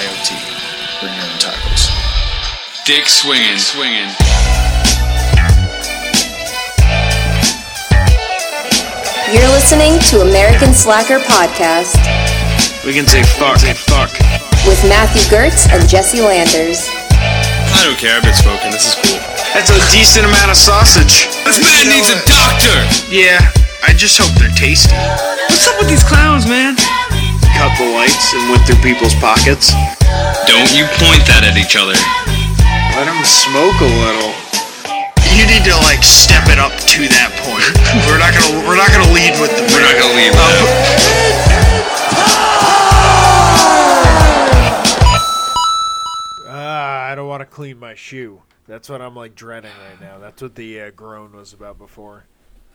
BYOT. Bring your own tacos. Dick swinging, swinging. You're listening to American Slacker Podcast We can say fuck. Say fuck. with Matthew Gertz and Jesse Landers. I don't care if it's spoken. This is cool. That's a decent amount of sausage. This man needs a doctor. Yeah, I just hope they're tasty. What's up with these clowns, man? Cut the lights and went through people's pockets. Don't you point that at each other. Let them smoke a little. You need to like step it up to that point. we're not gonna we're not gonna lead with the We're not gonna leave that. Ah, I don't want to clean my shoe. That's what I'm like dreading right now. That's what the uh, groan was about before.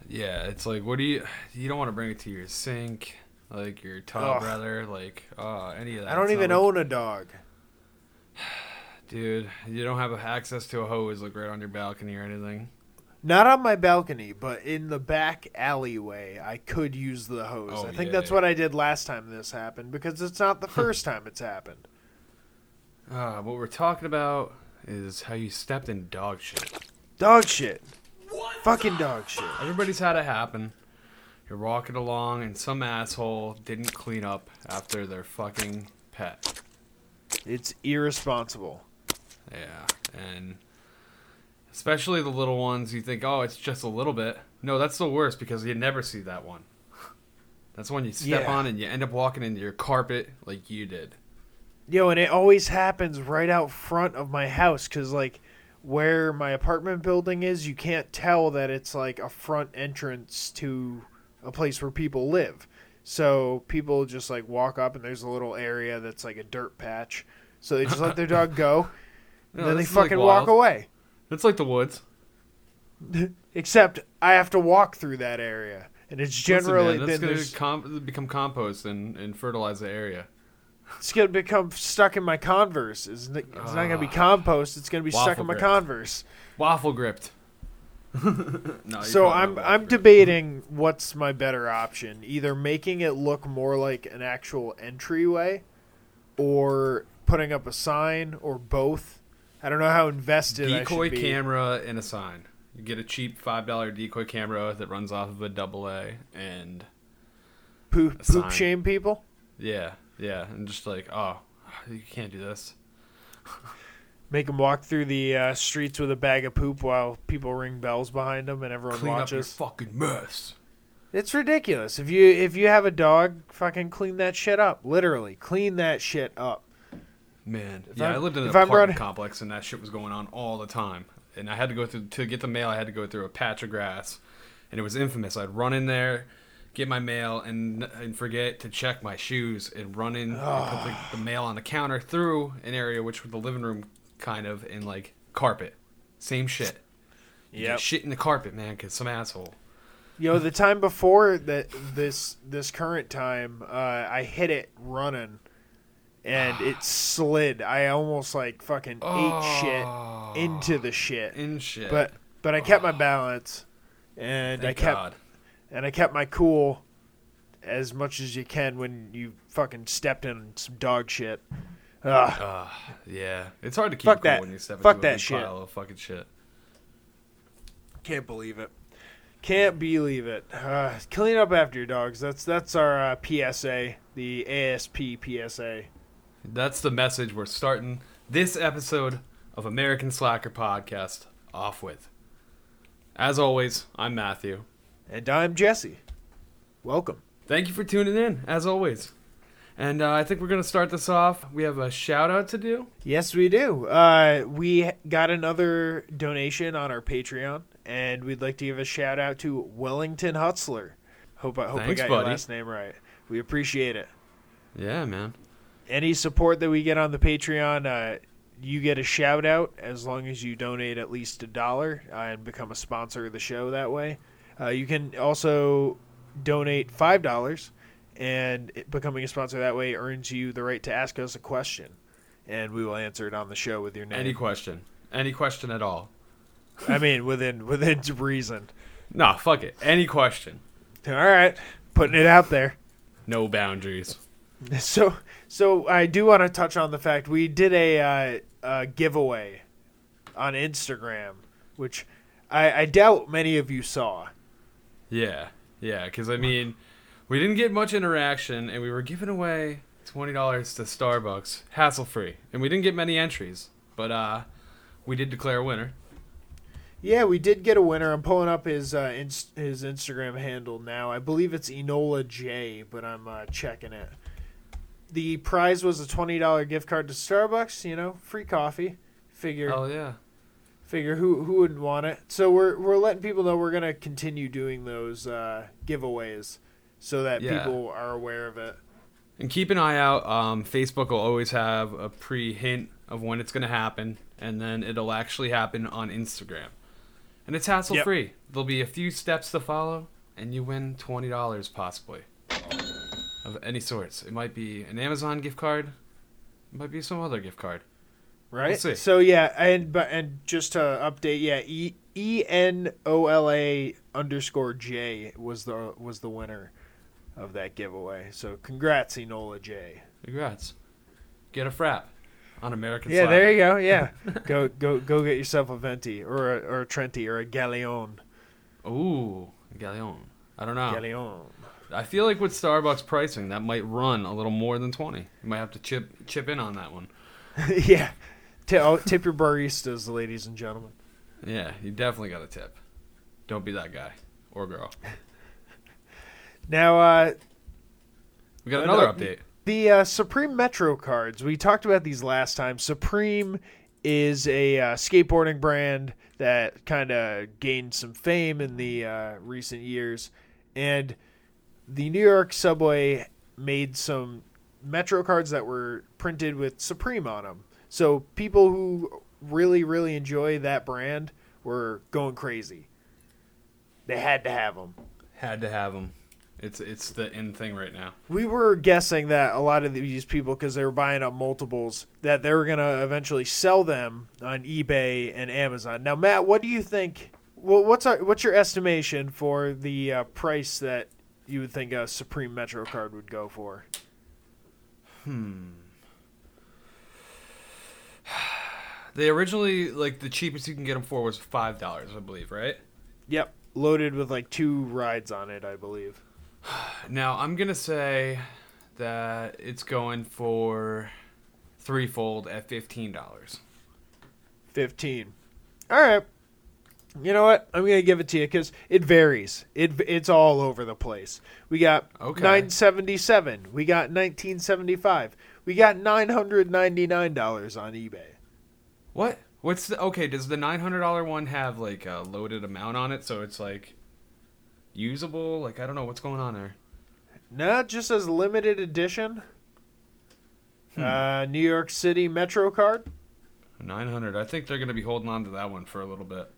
Yeah, it's like, what do you? You don't want to bring it to your sink, like your tub, Ugh. rather, like uh, any of that. I don't It's even not like- own a dog. dude. You don't have access to a hose like right on your balcony or anything. Not on my balcony, but in the back alleyway, I could use the hose. Oh, I think yeah, that's yeah. what I did last time this happened because it's not the first time it's happened. Uh, what we're talking about is how you stepped in dog shit. Dog shit. What Fucking dog shit. Everybody's had it happen. You're walking along and some asshole didn't clean up after their fucking pet. It's irresponsible. Yeah, and especially the little ones, you think, oh, it's just a little bit. No, that's the worst because you never see that one. That's when you step Yeah. on and you end up walking into your carpet like you did. Yo, and it always happens right out front of my house because, like, where my apartment building is, you can't tell that it's like a front entrance to a place where people live. So people just like walk up, and there's a little area that's like a dirt patch. So they just let their dog go, and No, then they is, like, fucking walk away. It's like the woods. Except I have to walk through that area, and it's generally Listen, man, gonna there's- com- become compost and, and fertilize the area. it's gonna become stuck in my Converse. It's, it's not gonna be Ah. compost. It's gonna be stuck in my. Converse. Waffle gripped. no, So I'm I'm debating what's my better option. Either making it look more like an actual entryway or putting up a sign or both. I don't know how invested I decoy should be. camera and a sign. You get a cheap five dollar decoy camera that runs off of a double A, and poop, a poop shame people. yeah, yeah, and just like, oh, you can't do this. Make them walk through the uh, streets with a bag of poop while people ring bells behind them and everyone Clean up your fucking mess. It's ridiculous. If you if you have a dog, fucking clean that shit up. Literally, clean that shit up. Man, If yeah, i I'm- lived in an if I'm apartment running- complex, and that shit was going on all the time. And I had to go through to get the mail. I had to go through a patch of grass, and it was infamous. I'd run in there, get my mail, and and forget to check my shoes, and run in and put the, the mail on the counter through an area which was the living room, kind of, and like carpet, same shit. Yeah. Shit in the carpet, man, cause some asshole. You know, the time before that, this this current time, uh, I hit it running, and it slid. I almost like fucking ate shit into the shit, Oh. in shit. but but I kept my balance, and Thank I kept God. and I kept my cool, as much as you can when you fucking stepped in some dog shit. Ugh. Uh, yeah, it's hard to keep Fuck cool that. when you step Fuck that shit. pile of fucking shit. Can't believe it. Can't believe it. Uh, clean up after your dogs. That's that's our uh, PSA, the ASP PSA. That's the message we're starting this episode of American Slacker Podcast off with. As always, I'm Matthew. And I'm Jesse. Welcome. Thank you for tuning in, as always. And uh, I think we're going to start this off. We have a shout out to do. Yes, we do. Uh, we got another donation on our Patreon, and we'd like to give a shout out to Wellington Hutzler. Hope I hope Thanks, I got your last name right. We appreciate it. Yeah, man. Any support that we get on the Patreon, uh, you get a shout out as long as you donate at least a dollar uh, and become a sponsor of the show that way. Uh, you can also donate five dollars, and it- becoming a sponsor that way earns you the right to ask us a question, and we will answer it on the show with your name. Any question. Any question at all. I mean, within within reason. Nah, fuck it. Any question. All right, putting it out there. No boundaries. So, so I do want to touch on the fact we did a, uh, a giveaway on Instagram, which I, I doubt many of you saw. Yeah, yeah, because I mean, we didn't get much interaction, and we were giving away twenty dollars to Starbucks, hassle free, and we didn't get many entries, but uh, we did declare a winner. Yeah, we did get a winner. I'm pulling up his uh, inst- his Instagram handle now. I believe it's Enola J, but I'm uh, checking it. The prize was a twenty dollar gift card to Starbucks. You know, free coffee. Figure Oh yeah, figure who who wouldn't want it. So we're we're letting people know we're gonna continue doing those uh, giveaways so that Yeah. people are aware of it. and keep an eye out. Um, Facebook will always have a pre hint of when it's gonna happen, and then it'll actually happen on Instagram, and it's hassle free. There'll be a few steps to follow, and you win twenty dollars possibly of any sorts. It might be an Amazon gift card, it might be some other gift card. right? see. So yeah, and but and just to update, yeah, E E N O L A underscore J was the was the winner of that giveaway. So congrats, Enola J. Congrats. Get a frap on American Yeah, there you go. Yeah, go go go get yourself a venti or a, or a Trenta or a Galleon. Ooh, Galleon. I don't know. Galleon. I feel like with Starbucks pricing, that might run a little more than 20. You might have to chip chip in on that one. yeah. T- oh, tip your baristas, ladies and gentlemen. Yeah, you definitely got a tip. Don't be that guy or girl. Now, uh, We got Uh, another no, update. The uh, Supreme Metro cards. We talked about these last time. Supreme is a uh, skateboarding brand that kind of gained some fame in the uh, recent years, and the New York subway made some Metro cards that were printed with Supreme on them. So people who really, really enjoy that brand were going crazy. They had to have them. Had to have them. It's it's the in thing right now. We were guessing that a lot of these people, because they were buying up multiples, that they were going to eventually sell them on eBay and Amazon. Now, Matt, what do you think? Well, what's our, what's your estimation for the uh, price that you would think a Supreme Metro card would go for? Hmm. They originally like the cheapest you can get them for was five dollars, I believe, right? Yep, loaded with like two rides on it, I believe. Now I'm gonna say that it's going for threefold at fifteen dollars. Fifteen. All right. You know what? I'm gonna give it to you because it varies. It it's all over the place. We got Okay. 977. We got 1975. We got 999 dollars on eBay. What? What's the okay? Does the nine hundred dollar one have like a loaded amount on it, so it's like usable? Like I don't know what's going on there. Not just as limited edition. Hmm. Uh, New York City Metro card. Nine hundred. I think they're gonna be holding on to that one for a little bit.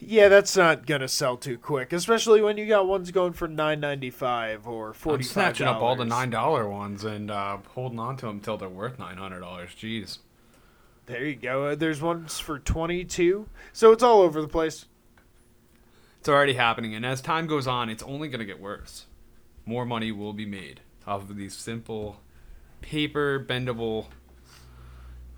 Yeah, that's not gonna sell too quick, especially when you got ones going for 9.95 or 45 I'm snatching up all the nine dollar ones and uh, holding on to them until they're worth nine hundred dollars. Jeez. There you go. Uh, there's ones for 22. So it's all over the place. It's already happening, and as time goes on, it's only gonna get worse. More money will be made off of these simple, paper bendable,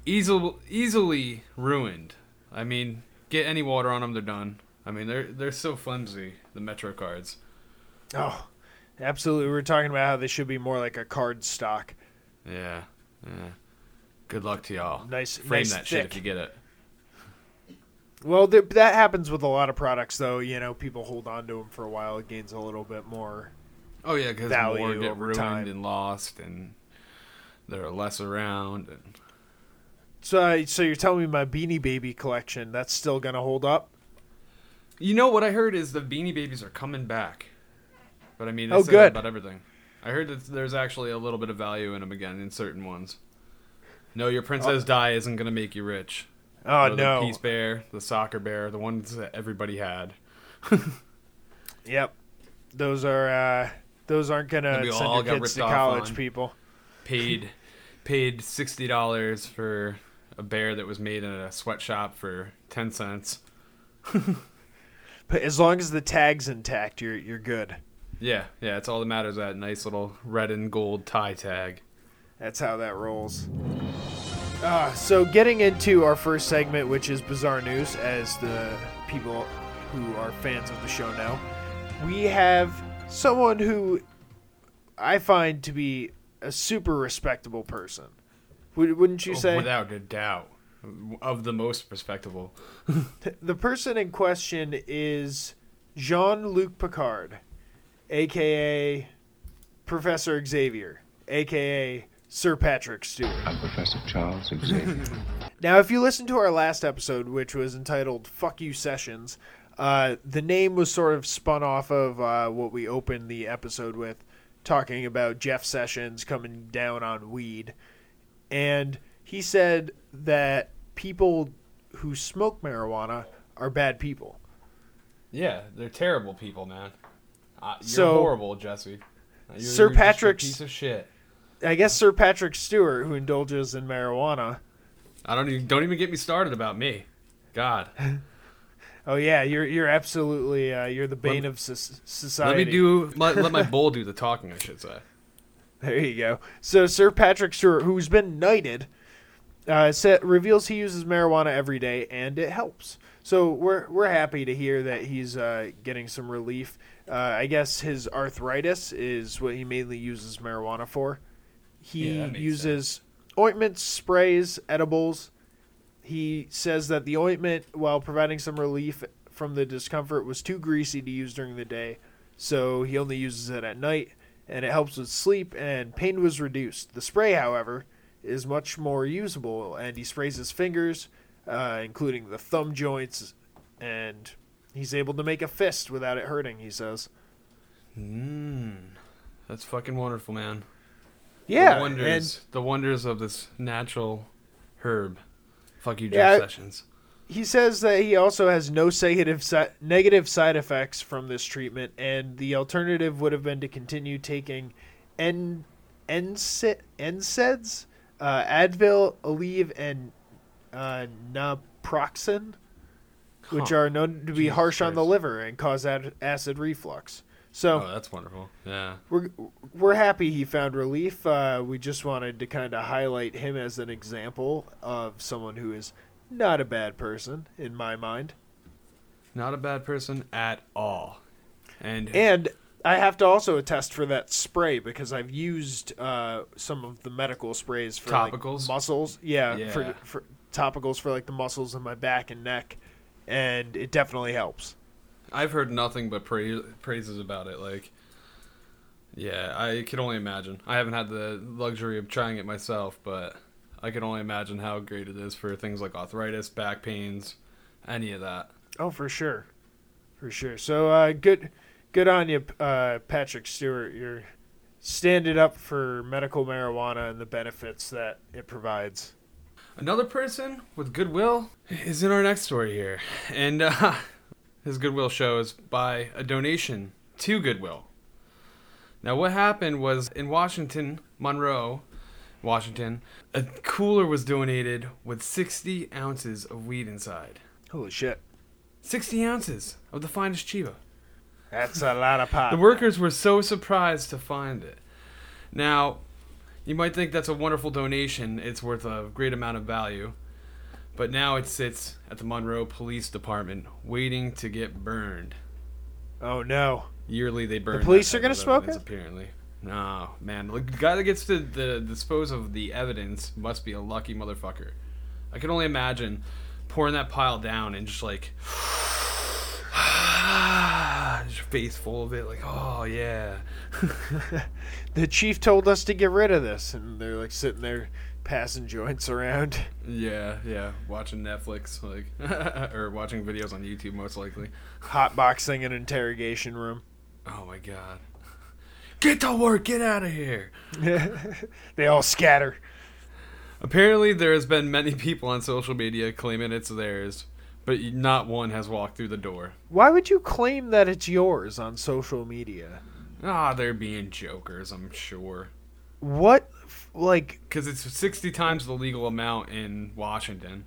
easily easily ruined. I mean, get any water on them, they're done. I mean, they're they're so flimsy. The Metro cards. Oh, absolutely. We were talking about how they should be more like a card stock. Yeah, yeah. Good luck to y'all. Nice- Frame nice that shit if you get it. Well, th- that happens with a lot of products, though. You know, people hold on to them for a while. It gains a little bit more. Oh yeah, because more get over ruined time. and lost, and they're less around. And So, uh, so you're telling me my Beanie Baby collection that's still gonna hold up? You know what I heard is the Beanie Babies are coming back, but I mean, Oh, good. about everything. I heard that there's actually a little bit of value in them again in certain ones. No, your Princess Di isn't gonna make you rich. Oh the no! Peace Bear, the Soccer Bear, the ones that everybody had. Yep, those are uh, those aren't gonna we send all your kids to college, people. Paid, paid sixty dollars for a bear that was made in a sweatshop for ten cents. But as long as the tag's intact, you're you're good. Yeah, yeah, it's all that matters. That nice little red and gold tie tag. That's how that rolls. Uh, so, getting into our first segment, which is bizarre news, as the people who are fans of the show know, we have someone who I find to be a super respectable person. Would, wouldn't you say? Without a doubt. Of the most respectable. The person in question is Jean Luc Picard, aka Professor Xavier, aka Sir Patrick Stewart. I'm Professor Charles Xavier. Now, if you listen to our last episode, which was entitled "Fuck You Sessions," uh, the name was sort of spun off of uh, what we opened the episode with, talking about Jeff Sessions coming down on weed, and he said that people who smoke marijuana are bad people. Yeah, they're terrible people, man. Uh, you're So- horrible, Jesse. You're, Sir you're just a Patrick's- piece of shit. I guess Sir Patrick Stewart, who indulges in marijuana. I don't even don't even get me started about me. God, Oh yeah, you're you're absolutely uh, you're the bane of soc- society. let me do let, let my bull do the talking. I should say. There you go. So Sir Patrick Stewart, who's been knighted, uh, sa reveals he uses marijuana every day and it helps. So we're we're happy to hear that he's uh, getting some relief. Uh, I guess his arthritis is what he mainly uses marijuana for. He Yeah, uses ointments, sprays, edibles. He says that the ointment, while providing some relief from the discomfort, was too greasy to use during the day, so he only uses it at night, and it helps with sleep, and pain was reduced. The spray, however, is much more usable, and he sprays his fingers, uh, including the thumb joints, and he's able to make a fist without it hurting, he says. Mm, that's fucking wonderful, man. Yeah, the wonders, the wonders of this natural herb. Fuck you, Jeff Yeah, Sessions. He says that he also has no negative si- negative side effects from this treatment, and the alternative would have been to continue taking N NSAIDs, uh, Advil, Aleve, and uh, naproxen, which are known to be Jesus harsh on the liver and cause ad- acid reflux. So Oh, that's wonderful. Yeah. we're we're happy he found relief. Uh, we just wanted to kind of highlight him as an example of someone who is not a bad person in my mind. Not a bad person at all. And, And I have to also attest for that spray because I've used uh, some of the medical sprays for like, Topicals? muscles. Yeah, Yeah. for for topicals for like the muscles in my back and neck, and it definitely helps. I've heard nothing but praise, praises about it. Like, yeah, I can only imagine. I haven't had the luxury of trying it myself, but I can only imagine how great it is for things like arthritis, back pains, any of that. Oh, for sure, for sure. So uh, good, good on you, uh, Patrick Stewart. You're standing up for medical marijuana and the benefits that it provides. Another person with goodwill is in our next story here, and uh, his goodwill shows by a donation to Goodwill. Now, what happened was in Washington, Monroe, Washington, a cooler was donated with 60 ounces of weed inside. Holy shit, 60 ounces of the finest Chiba. that's a lot of pot. The workers were so surprised to find it. Now, you might think that's a wonderful donation, it's worth a great amount of value. But now it sits at the Monroe Police Department waiting to get burned. Oh no. Yearly they burn. The police are gonna smoke it? Apparently. No, man. The guy that gets to the dispose of the evidence must be a lucky motherfucker. I can only imagine pouring that pile down and just like just face full of it, like, oh yeah. the chief told us to get rid of this, and they're like sitting there passing joints around. Yeah, yeah. Watching Netflix, like, or watching videos on YouTube, most likely. hotboxing an interrogation room. Oh my god. Get to work, get out of here. they all scatter. Apparently, there has been many people on social media claiming it's theirs, but not one has walked through the door. Why would you claim that it's yours on social media? Ah, they're being jokers, I'm sure. What, like, Because it's 60 times the legal amount in Washington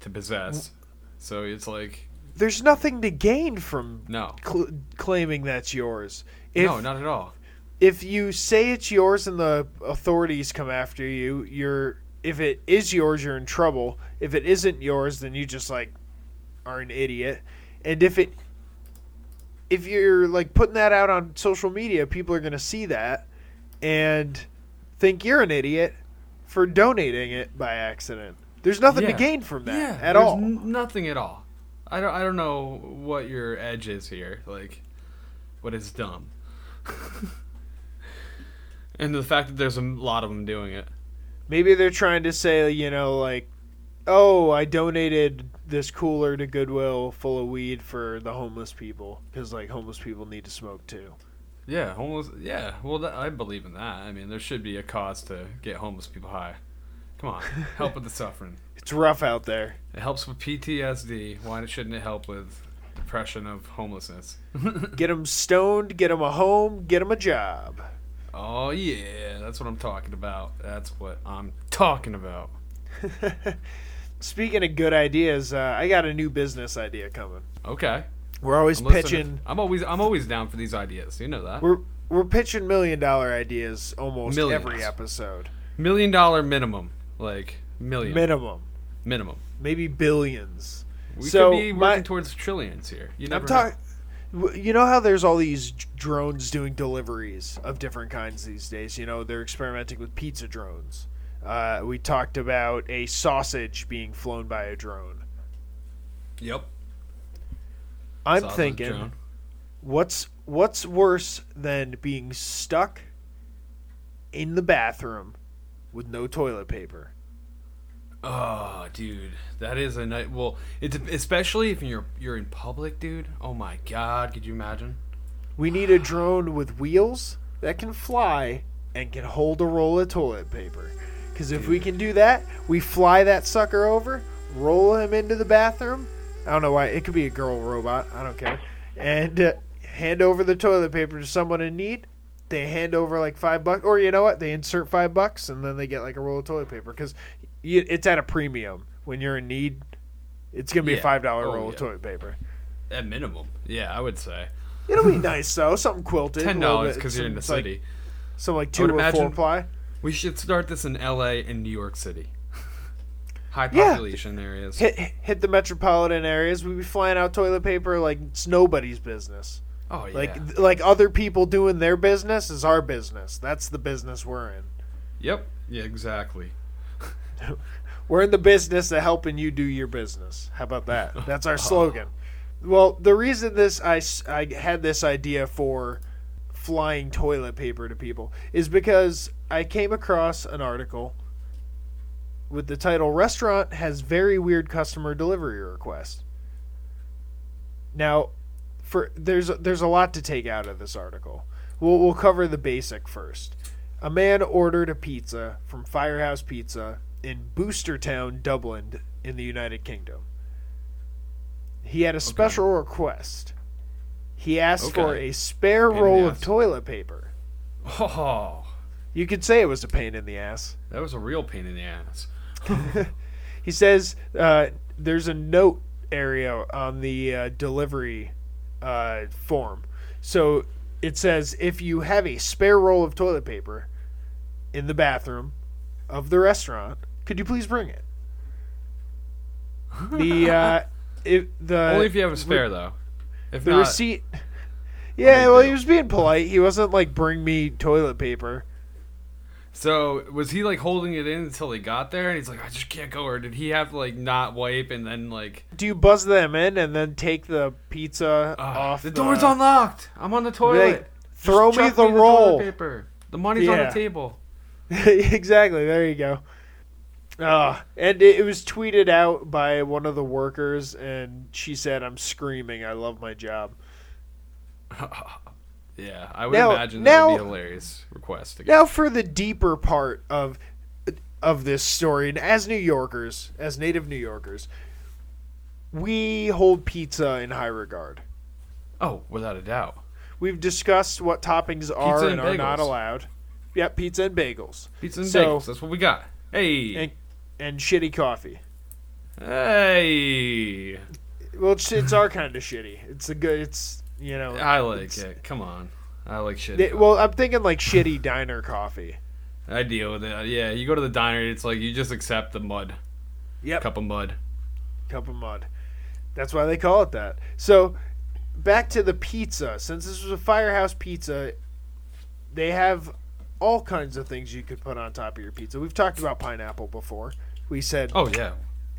to possess. So it's like, there's nothing to gain from no. cl- claiming that's yours. If, no, not at all. if you say it's yours and the authorities come after you, you're if it is yours, you're in trouble. If it isn't yours, then you just like are an idiot. And if it if you're like putting that out on social media, people are going to see that and think you're an idiot for donating it by accident. There's nothing to gain from that yeah, at all. n- nothing at all. I don't. I don't know what your edge is here. Like, what is dumb. and the fact that there's a lot of them doing it. Maybe they're trying to say, you know, like, oh, I donated this cooler to Goodwill full of weed for the homeless people because like homeless people need to smoke too. Yeah, homeless. Yeah, well, that, I believe in that. I mean, there should be a cause to get homeless people high. Come on, help with the suffering. It's rough out there. It helps with PTSD. Why shouldn't it help with depression of homelessness? Get them stoned, get them a home, get them a job. Oh yeah, that's what I'm talking about. That's what I'm talking about. Speaking of good ideas, uh, I got a new business idea coming. Okay. We're always I'm pitching. I'm always I'm always down for these ideas. You know that. We're we're pitching million dollar ideas almost Millions. every episode. Million dollar minimum, like million Minimum, minimum. maybe billions. We So, could be my- working towards trillions here. You never I'm talking. You know how there's all these drones doing deliveries of different kinds these days. You know they're experimenting with pizza drones. Uh, we talked about a sausage being flown by a drone. Yep. I'm Sausage thinking, drone. what's what's worse than being stuck in the bathroom with no toilet paper? Oh, dude, that is a night. Well, it's especially if you're you're in public, dude. Oh my god, could you imagine? We need a drone with wheels that can fly and can hold a roll of toilet paper. Because if we can do that, we fly that sucker over, roll him into the bathroom. I don't know why. It could be a girl robot. I don't care. And uh, hand over the toilet paper to someone in need. They hand over like five bucks, or you know what? They insert five bucks, and then they get like a roll of toilet paper because it's at a premium when you're in need. It's gonna be a five dollar Oh, roll of toilet paper. At minimum, yeah, I would say It'll be nice though, something quilted. ten dollars because you're in the some, like, city. Some like two or four ply. We should start this in L.A. and New York City. High Yeah. population areas. Hit hit the metropolitan areas. We'd be flying out toilet paper like it's nobody's business. oh yeah. Like like other people doing their business is our business. That's the business we're in. yep. Yeah. Exactly. We're in the business of helping you do your business. How about that? That's our slogan. Well, the reason this I, I had this idea for flying toilet paper to people is because I came across an article with the title "Restaurant has very weird customer delivery request." Now, for there's there's a lot to take out of this article. We'll we'll cover the basic first. A man ordered a pizza from Firehouse Pizza in Booterstown, Dublin, in the United Kingdom. He had a special request. He asked for a spare Pain roll of toilet paper. Oh, You could say it was a pain in the ass. that was a real pain in the ass. He says uh, there's a note area on the uh, delivery uh, form. So it says if you have a spare roll of toilet paper in the bathroom of the restaurant, could you please bring it? The uh, if the Only if you have a spare though. If the not, receipt. Yeah, well, he was being polite. He wasn't like bring me toilet paper. So was he like holding it in until he got there, and he's like, I just can't go, or did he have to like not wipe and then like Do you buzz them in and then take the pizza ah, off? the door's unlocked? I'm on the toilet. Just throw me the toilet roll. paper. The money's on the table. exactly. There you go. Uh, and it, it was tweeted out by one of the workers, and she said, "I'm screaming. I love my job." Yeah, I would Now- imagine that would be a hilarious request. To get. Now for the deeper part of of this story, and as New Yorkers, as native New Yorkers, we hold pizza in high regard. Oh, without a doubt. We've discussed what toppings are and and, are not allowed. Yep, pizza and bagels. Pizza and So- bagels. That's what we got. Hey, And, and shitty coffee. hey. Well, it's, it's our kind of shitty. It's a good. It's you know. I like it. Come on. I like shitty. They- well, I'm thinking like shitty diner coffee. I deal with it. Yeah, you go to the diner, it's like you just accept the mud, Yep. cup of mud. cup of mud. That's why they call it that. So, back to the pizza. Since this was a firehouse pizza, they have all kinds of things you could put on top of your pizza. We've talked about pineapple before. We said Oh yeah.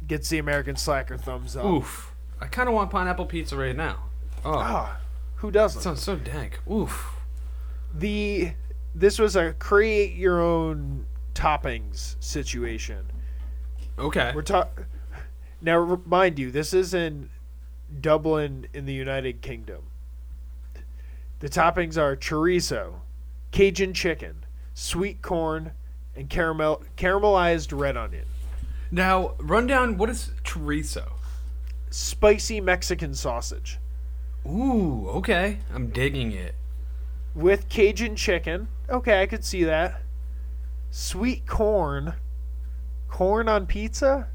gets the American slacker thumbs up. Oof. I kind of want pineapple pizza right now. Oh, Ah, who doesn't? sounds so dank. Oof. the this was a create your own toppings situation. Okay. We're talking now. Remind you, this is in Dublin in the United Kingdom. The toppings are chorizo, Cajun chicken, sweet corn, and caramel caramelized red onion, Now, run down. What is chorizo? spicy Mexican sausage Ooh, okay. I'm digging it. with Cajun chicken. Okay, I could see that. Sweet corn, corn on pizza.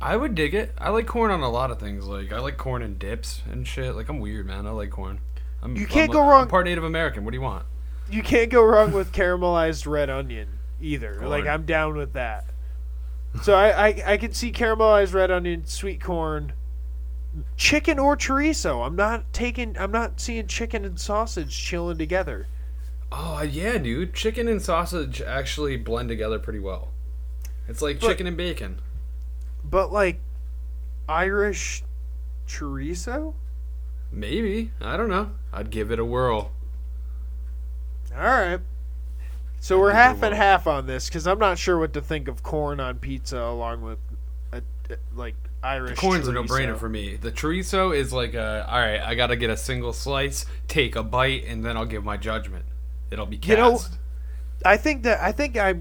I would dig it. I like corn on a lot of things. Like I like corn and dips and shit. Like I'm weird, man. I like corn. I'm, You can't I'm go I'm wrong- part Native American. What do you want? you can't go wrong with caramelized red onion either. Corn. Like I'm down with that. So I, I I can see caramelized red onion, sweet corn, chicken or chorizo. I'm not taking. I'm not seeing chicken and sausage chilling together. Oh yeah, dude. Chicken and sausage actually blend together pretty well. It's like But- chicken and bacon. But like Irish chorizo. Maybe. I don't know. I'd give it a whirl. All right. So we're half and half on this because I'm not sure what to think of corn on pizza along with a, a- like Irish. Corn's a no-brainer for me. The chorizo is like a all right. I gotta get a single slice, take a bite, and then I'll give my judgment. It'll be cast. You know, I think that I think I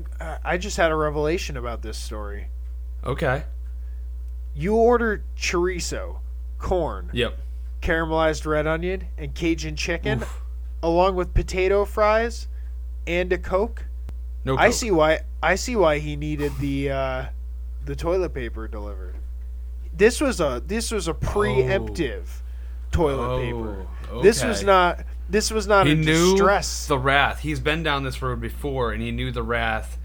I just had a revelation about this story. okay. You order chorizo, corn, Yep. caramelized red onion, and Cajun chicken, along with potato fries and a Coke. No. I see why I see why he needed the uh, the toilet paper delivered. This was a this was a preemptive oh. toilet Oh, paper. This was not this was not He a knew distress. the wrath. He's been down this road before, and he knew the wrath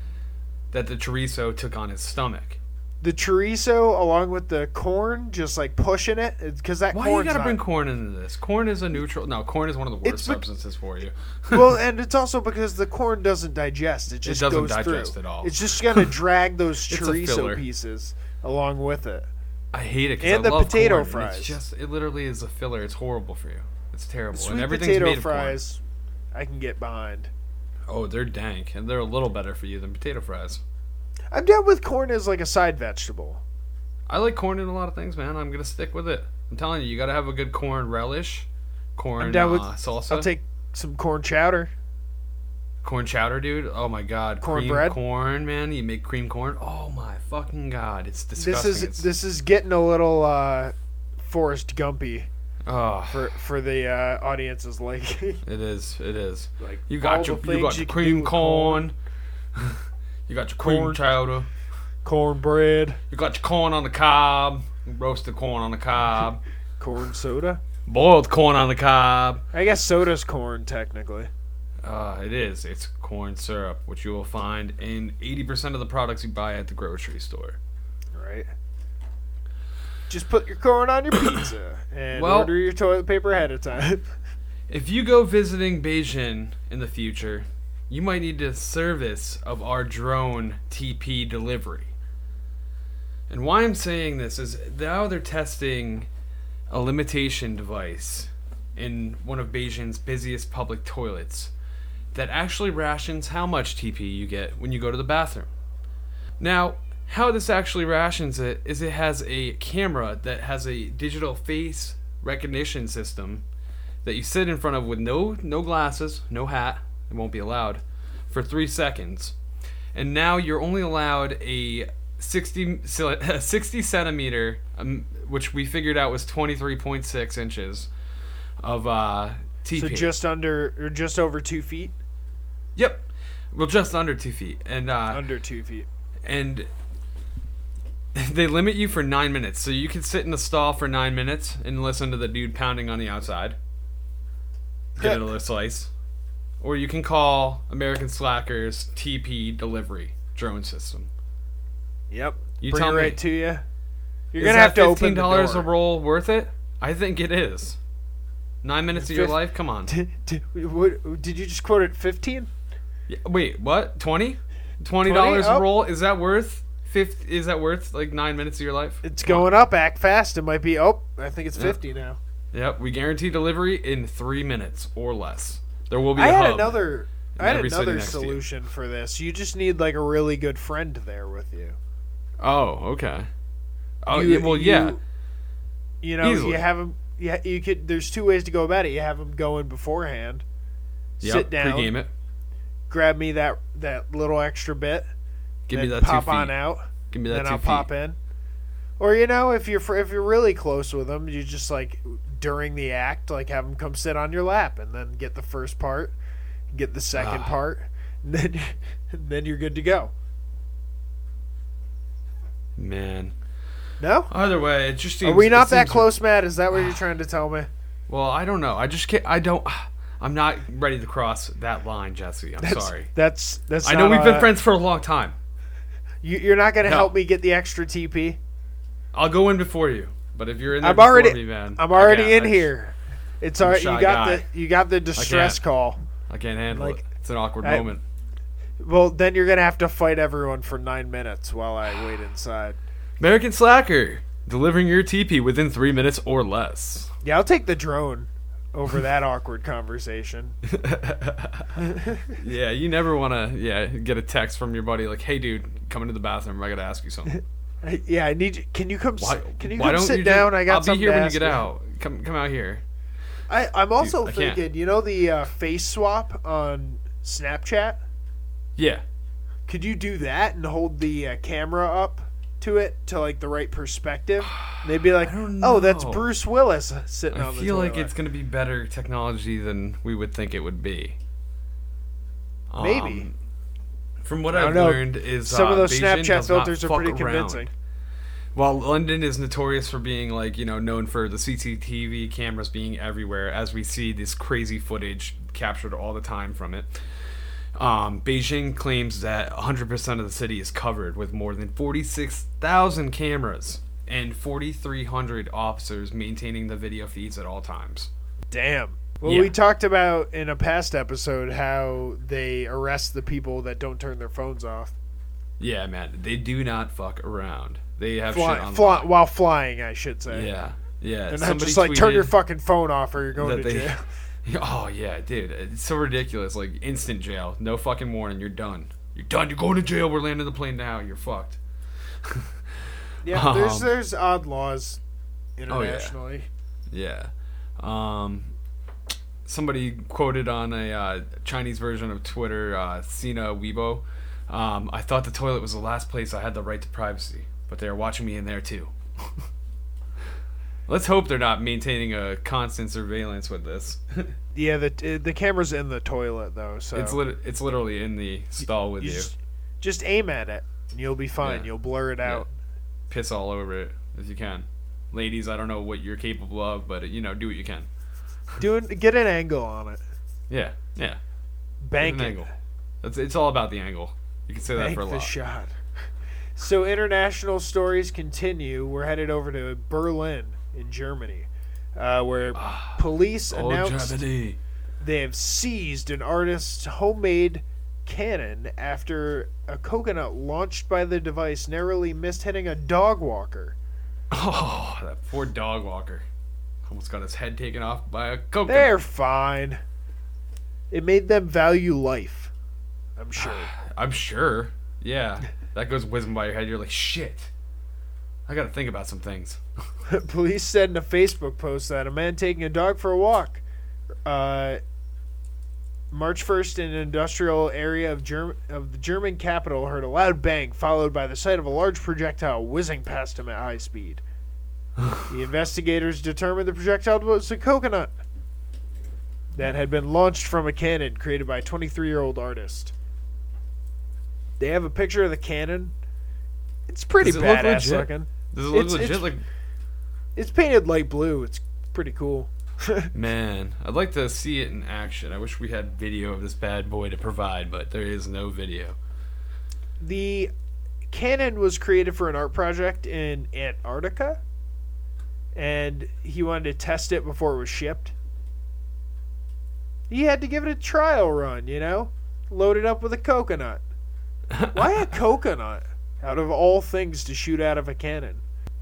that the chorizo took on his stomach. the chorizo along with the corn, just like pushing it, uh, because that Why you gotta not- bring corn into this? Corn is a neutral. No, corn is one of the worst It's substances for you. well, and it's also because the corn doesn't digest; it just doesn't goes digest through. at all. It's just gonna drag those chorizo pieces along with it. I hate it. And I the potato corn, fries. It's just it literally is a filler. It's horrible for you. It's terrible. Sweet and everything's potato made of fries, I can get behind. Oh, they're dank, and they're a little better for you than potato fries. I'm down with corn as like a side vegetable. I like corn in a lot of things, man. I'm gonna stick with it. I'm telling you, you gotta have a good corn relish, corn I'm down with. uh, salsa, I'll take some corn chowder. Corn chowder, dude. Oh my god, Cornbread? cream corn, man. You make cream corn. Oh my fucking god, it's disgusting. This is It's- this is getting a little uh, Forrest Gumpy oh, for for the uh, audience's like. it is. It is. like You got your you got your cream with corn. you got your cream Corn. chowder. cornbread, You got your corn on the cob. Roasted corn on the cob. corn soda. Boiled corn on the cob. I guess soda's corn technically. Uh, it is. It's corn syrup, which you will find in 80% of the products you buy at the grocery store. Right. Just put your corn on your pizza and Well- order your toilet paper ahead of time. If you go visiting Beijing in the future, you might need the service of our drone TP delivery. And why I'm saying this is now they're testing a limitation device in one of Beijing's busiest public toilets that actually rations how much TP you get when you go to the bathroom. Now, how this actually rations it is it has a camera that has a digital face recognition system that you sit in front of with no no glasses, no hat, it won't be allowed for 3 seconds. And now you're only allowed a 60 60 centimeter um, which we figured out was 23.6 inches of uh TP. so just under or just over two feet, Yep. Well, just under 2 feet. And uh under two feet. and they limit you for nine minutes. So you can sit in the stall for nine minutes and listen to the dude pounding on the outside. Get Yeah. another slice. or you can call American Slackers TP delivery drone system. Yep. You Bring tell it me. right to you. You're gonna have to open fifteen the dollars a roll worth it? I think it is. Nine minutes of your life. Come on. Did, did, what, did you just quote it 15? Yeah, Wait, what? Twenty? Twenty dollars Oh. a roll? Is that worth? Fifth? Is that worth like nine minutes of your life? It's going up. Act fast. It might be. Oh, I think it's 50 now. Yep, we guarantee delivery in three minutes or less. There will be. I a had another. I had another next to you. solution for this. You just need like a really good friend there with you. Oh, okay. Oh, You- yeah, well, yeah. you- You know, Easily. you have them. Yeah, you could. There's two ways to go about it. You have them go in beforehand. Yep, sit down. Pre-game it. Grab me that that little extra bit. Give me that pop two feet. on out. Give me that then two I'll feet. pop in. Or you know, if you're if you're really close with them, you just like during the act, like have them come sit on your lap, and then get the first part, get the second Ah. part, and then and then you're good to go. Man. No, Either way, it just seems. are we not that close, Matt? Is that what you're trying to tell me? Well, I don't know. I just can't. I don't. I'm not ready to cross that line, Jesse. I'm That's, sorry. That's that's. I know we've been friends for a long time. You, you're not going to No. help me get the extra TP. I'll go in before you. But if you're in there I'm already. me, man, I'm already in I- here. It's I'm alright. You got guy. the you got the distress can't. call. I can't handle Like, it. It's an awkward I- moment. Well, then you're gonna have to fight everyone for nine minutes while I wait inside. American Slacker, delivering your TP within three minutes or less. Yeah, I'll take the drone over that awkward conversation. Yeah, you never want to. Yeah, get a text from your buddy like, "Hey, dude, come into the bathroom. I gotta ask you something." Yeah, I need you. Can you come? Why? can you come sit you down? I got I'll be here when you get out. Come, come out here. I, I'm also can't. thinking. You know the uh, face swap on Snapchat. Yeah. Could you do that and hold the uh, camera up to it to like the right perspective? They'd be like, "Oh, that's. Bruce Willis sitting I on the feel like toilet." it's gonna be better technology than we would think it would be. Maybe. Um, from what I I've don't know. learned is Some uh, of those Beijing Snapchat does not filters are fuck pretty around. convincing. While London is notorious for being like you know known for the CCTV cameras being everywhere, as we see this crazy footage captured all the time from it. Um, Beijing claims that 100% of the city is covered with more than 46,000 cameras and 4,300 officers maintaining the video feeds at all times. Damn. Well, Yeah. we talked about in a past episode how they arrest the people that don't turn their phones off Yeah, man, they do not fuck around. They have Fly, shit on fly, while flying, I should say. Yeah, yeah. And not Somebody just like turn your fucking phone off or you're going that to they- jail. Oh yeah, dude, it's so ridiculous. Like instant jail, no fucking warning. You're done. You're done. You're going to jail. We're landing the plane now. You're fucked. Yeah, there's Um, there's odd laws Oh, yeah. internationally. Yeah. Um, somebody quoted on a uh, Chinese version of Twitter, uh, Sina Weibo. Um, I thought the toilet was the last place I had the right to privacy, but they are watching me in there too. Let's hope they're not maintaining a constant surveillance with this. Yeah, the the camera's in the toilet though, so it's lit- it's literally in the stall with you you. just, just aim at it and you'll be fine. Yeah. You'll blur it out. Piss all over it if you can. Ladies, I don't know what you're capable of, but you know, do what you can. Doing get an angle on it. Yeah, yeah. Bank an angle. It's, it's all about the angle. You can say that for a lot. the shot. So international stories continue. We're headed over to Berlin in Germany, uh, where police Oh, announced Germany. they have seized an artist's homemade cannon after a coconut launched by the device narrowly missed hitting a dog walker. Oh, that poor dog walker. Almost got his head taken off by a coconut. They're fine. It made them value life. I'm sure. I'm sure. Yeah. That goes whizzing by your head. You're like, shit. I gotta think about some things. Police said in a Facebook post that a man taking a dog for a walk, uh, March 1st in an industrial area of, Germ- of the German capital, heard a loud bang followed by the sight of a large projectile whizzing past him at high speed. the investigators determined the projectile was a coconut that had been launched from a cannon created by a 23 year old artist. They have a picture of the cannon. It's pretty Does it badass legit? looking. Does it look It's- legit? it's- like, It's painted light blue. It's pretty cool. Man, I'd like to see it in action. I wish we had video of this bad boy to provide, but there is no video. The cannon was created for an art project in Antarctica, and he wanted to test it before it was shipped. He had to give it a trial run, you know? Load it up with a coconut. Why a coconut? Out of all things to shoot out of a cannon.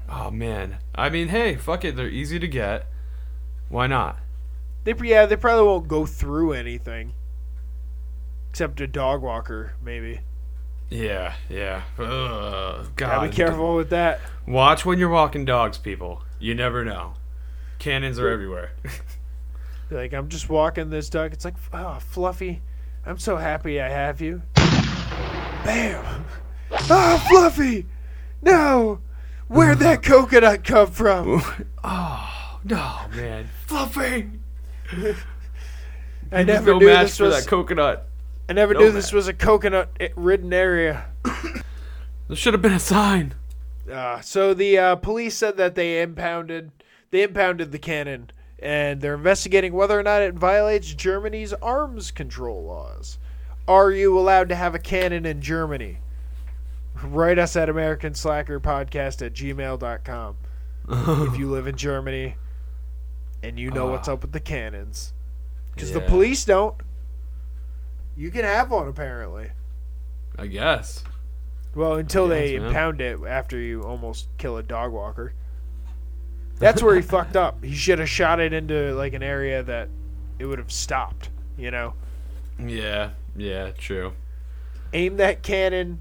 Oh man, I mean, hey, fuck it, they're easy to get. Why not? They yeah, they probably won't go through anything. Except a dog walker, maybe. Yeah, yeah. Ugh, God, Gotta be careful with that. Watch when you're walking dogs, people. You never know. Cannons are everywhere. Like I'm just walking this dog. It's like, oh, Fluffy, I'm so happy I have you. Bam! Ah, Fluffy! No! Where'd that coconut come from? oh no, man, Fluffy! I never no knew match this for was. that coconut. I never no knew this was a coconut-ridden area. There should have been a sign. Uh, so the uh, police said that they impounded they impounded the cannon, and they're investigating whether or not it violates Germany's arms control laws. Are you allowed to have a cannon in Germany? Write us at American Slacker Podcast at gmail.com if you live in Germany and you know what's uh. up with the cannons. Because the police don't. You can have one, apparently. I guess. Well, until they guess, man. impound it after you almost kill a dog walker. That's where he fucked up. He should have shot it into like an area that it would have stopped. You know, Yeah, yeah, true. aim that cannon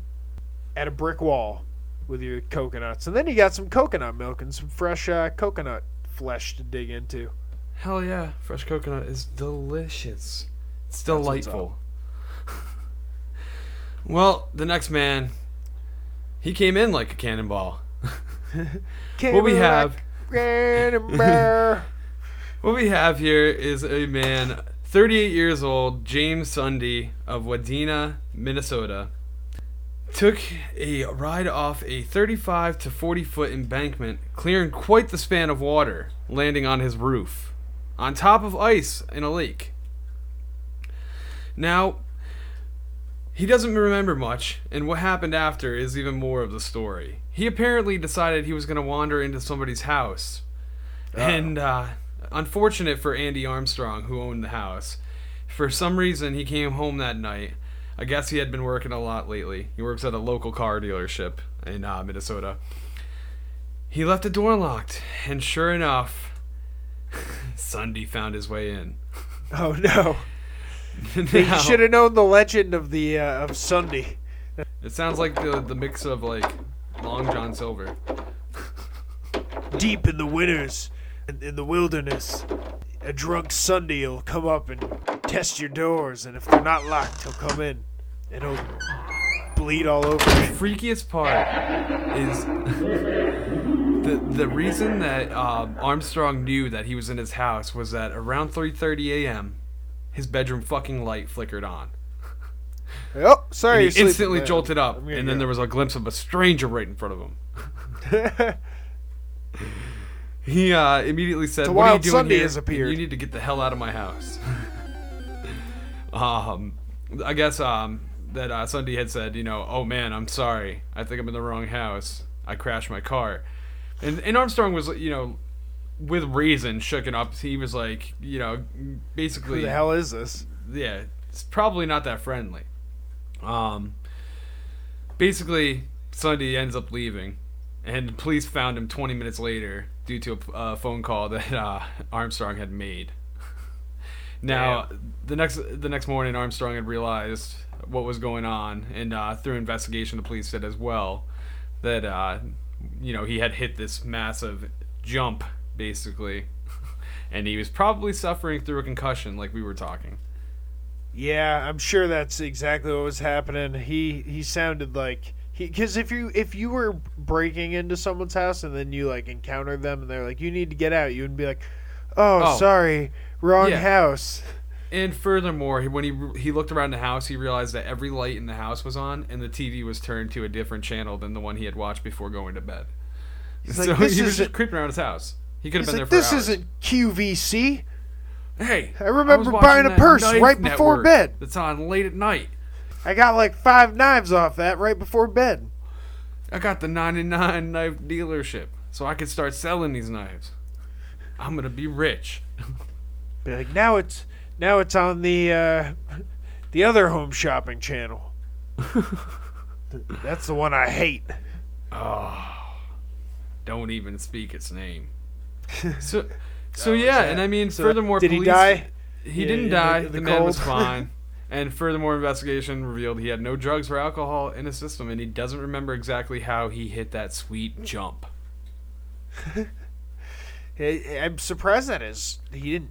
at a brick wall with your coconuts, and then you got some coconut milk and some fresh uh, coconut flesh to dig into. Hell yeah, fresh coconut is delicious. It's delightful. well, the next man, he came in like a cannonball. What we have- cannonball. What we have here is a man, 38 years old, James Sunday of Wadena, Minnesota, took a ride off a 35 to 40 foot embankment, clearing quite the span of water, landing on his roof, on top of ice in a lake. Now, he doesn't remember much, and what happened after is even more of the story. He apparently decided he was going to wander into somebody's house. And uh, unfortunate for Andy Armstrong, who owned the house, for some reason he came home that night. I guess he had been working a lot lately. He works at a local car dealership in uh, Minnesota. He left the door locked, and sure enough, Sunday found his way in. oh no! They should have known the legend of the uh, of Sunday. It sounds like the the mix of like Long John Silver. deep in the winters, in, in the wilderness, a drunk Sunday will come up and test your doors, and if they're not locked, he'll come in and he'll bleed all over The freakiest part is the the reason that um, Armstrong knew that he was in his house was that around 3:30 a.m. his bedroom fucking light flickered on. Oh, sorry. And he instantly man. jolted up, and then go. there was a glimpse of a stranger right in front of him. He uh, immediately said, "What are you doing Sunday here? appeared." You need to get the hell out of my house." um, I guess um that uh, Sunday had said, you know, "Oh man, I'm sorry. I think I'm in the wrong house. I crashed my car," and and Armstrong was, you know, with reason, shooken up. He was like, you know, basically, Who the hell is this? yeah, it's probably not that friendly. Um, basically, Sunday ends up leaving, and police found him 20 minutes later due to a uh, phone call that uh, Armstrong had made. now, the next the next morning, Armstrong had realized what was going on, and uh, through investigation, the police said as well that uh, you know he had hit this massive jump, basically, and he was probably suffering through a concussion, like we were talking. Yeah, I'm sure that's exactly what was happening. He he sounded like because if you if you were breaking into someone's house and then you like encountered them and they're like you need to get out, you would be like, oh, Oh. sorry, wrong Yeah. house. And furthermore, when he he looked around the house, he realized that every light in the house was on, and the TV was turned to a different channel than the one he had watched before going to bed. He's so like, he was just creeping around his house. He could have been like, there this hours. isn't QVC. Hey, I remember watching buying a purse right before bed. That's on late at night. I got like five knives off that right before bed. I got the 99 knife dealership, so I could start selling these knives. I'm gonna be rich. Be like now it's now it's on the uh, the other home shopping channel. That's the one I hate. Oh, don't even speak its name. So, so yeah, and I mean, So furthermore, did he die? He Yeah, didn't the- die. in The, the man was fine. And furthermore, investigation revealed he had no drugs or alcohol in his system, and he doesn't remember exactly how he hit that sweet jump. I'm surprised that is he didn't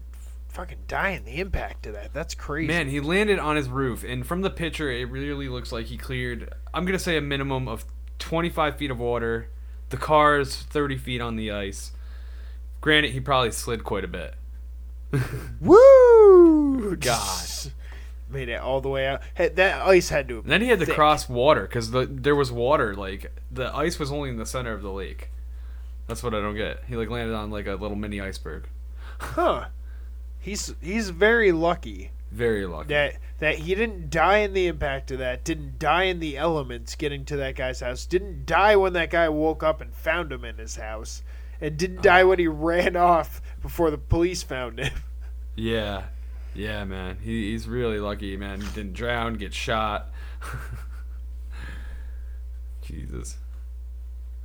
fucking die in the impact of that. That's crazy. Man, he landed on his roof, and from the picture, it really looks like he cleared. I'm gonna say a minimum of 25 feet of water. The car's 30 feet on the ice. Granted, he probably slid quite a bit. Woo! God. Made it all the way out. Hey, that ice had to. then he had to thick. cross water because the there was water. Like the ice was only in the center of the lake. That's what I don't get. He like landed on like a little mini iceberg. Huh. He's he's very lucky Very lucky. that that he didn't die in the impact of that. Didn't die in the elements getting to that guy's house. Didn't die when that guy woke up and found him in his house. And didn't die uh. when he ran off before the police found him. Yeah, yeah, man. He, he's really lucky, man. He didn't drown, get shot. Jesus.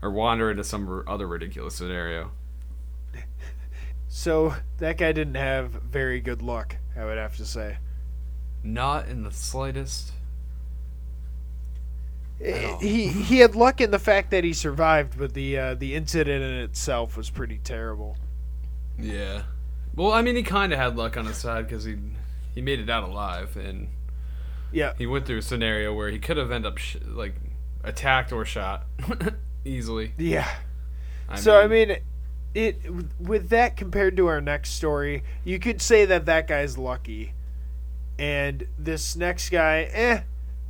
Or wander into some r- other ridiculous scenario. So that guy didn't have very good luck, I would have to say. Not in the slightest. Eh, He he had luck in the fact that he survived, but the uh, the incident in itself was pretty terrible. Yeah. Well, I mean, he kind of had luck on his side because he he made it out alive, and Yeah, he went through a scenario where he could have ended up sh- like attacked or shot easily. yeah. I so I mean, it with that compared to our next story, you could say that that guy's lucky, and this next guy, eh,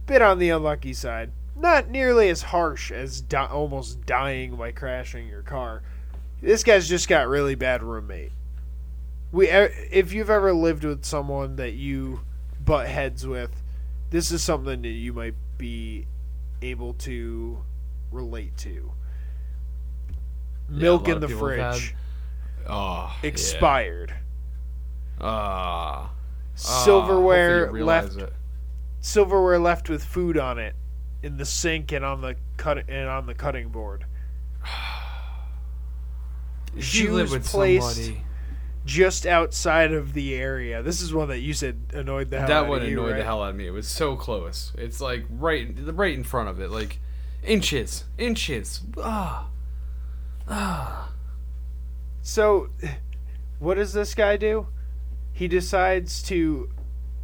bit on the unlucky side. Not nearly as harsh as di- almost dying by crashing your car. This guy's just got really bad roommate. We, if you've ever lived with someone that you butt heads with, this is something that you might be able to relate to. Milk lot in the fridge oh, expired. Ah. Silverware hopefully you realize left it. silverware left with food on it in the sink and on the cut and on the cutting board. If you live Shoes placed somebody, just outside of the area. This is one that you said annoyed the hell out that of you, annoy right? the hell out of me. It was so close. It's like right, right in front of it, like inches, inches. Ah, ah. So, what does this guy do? He decides to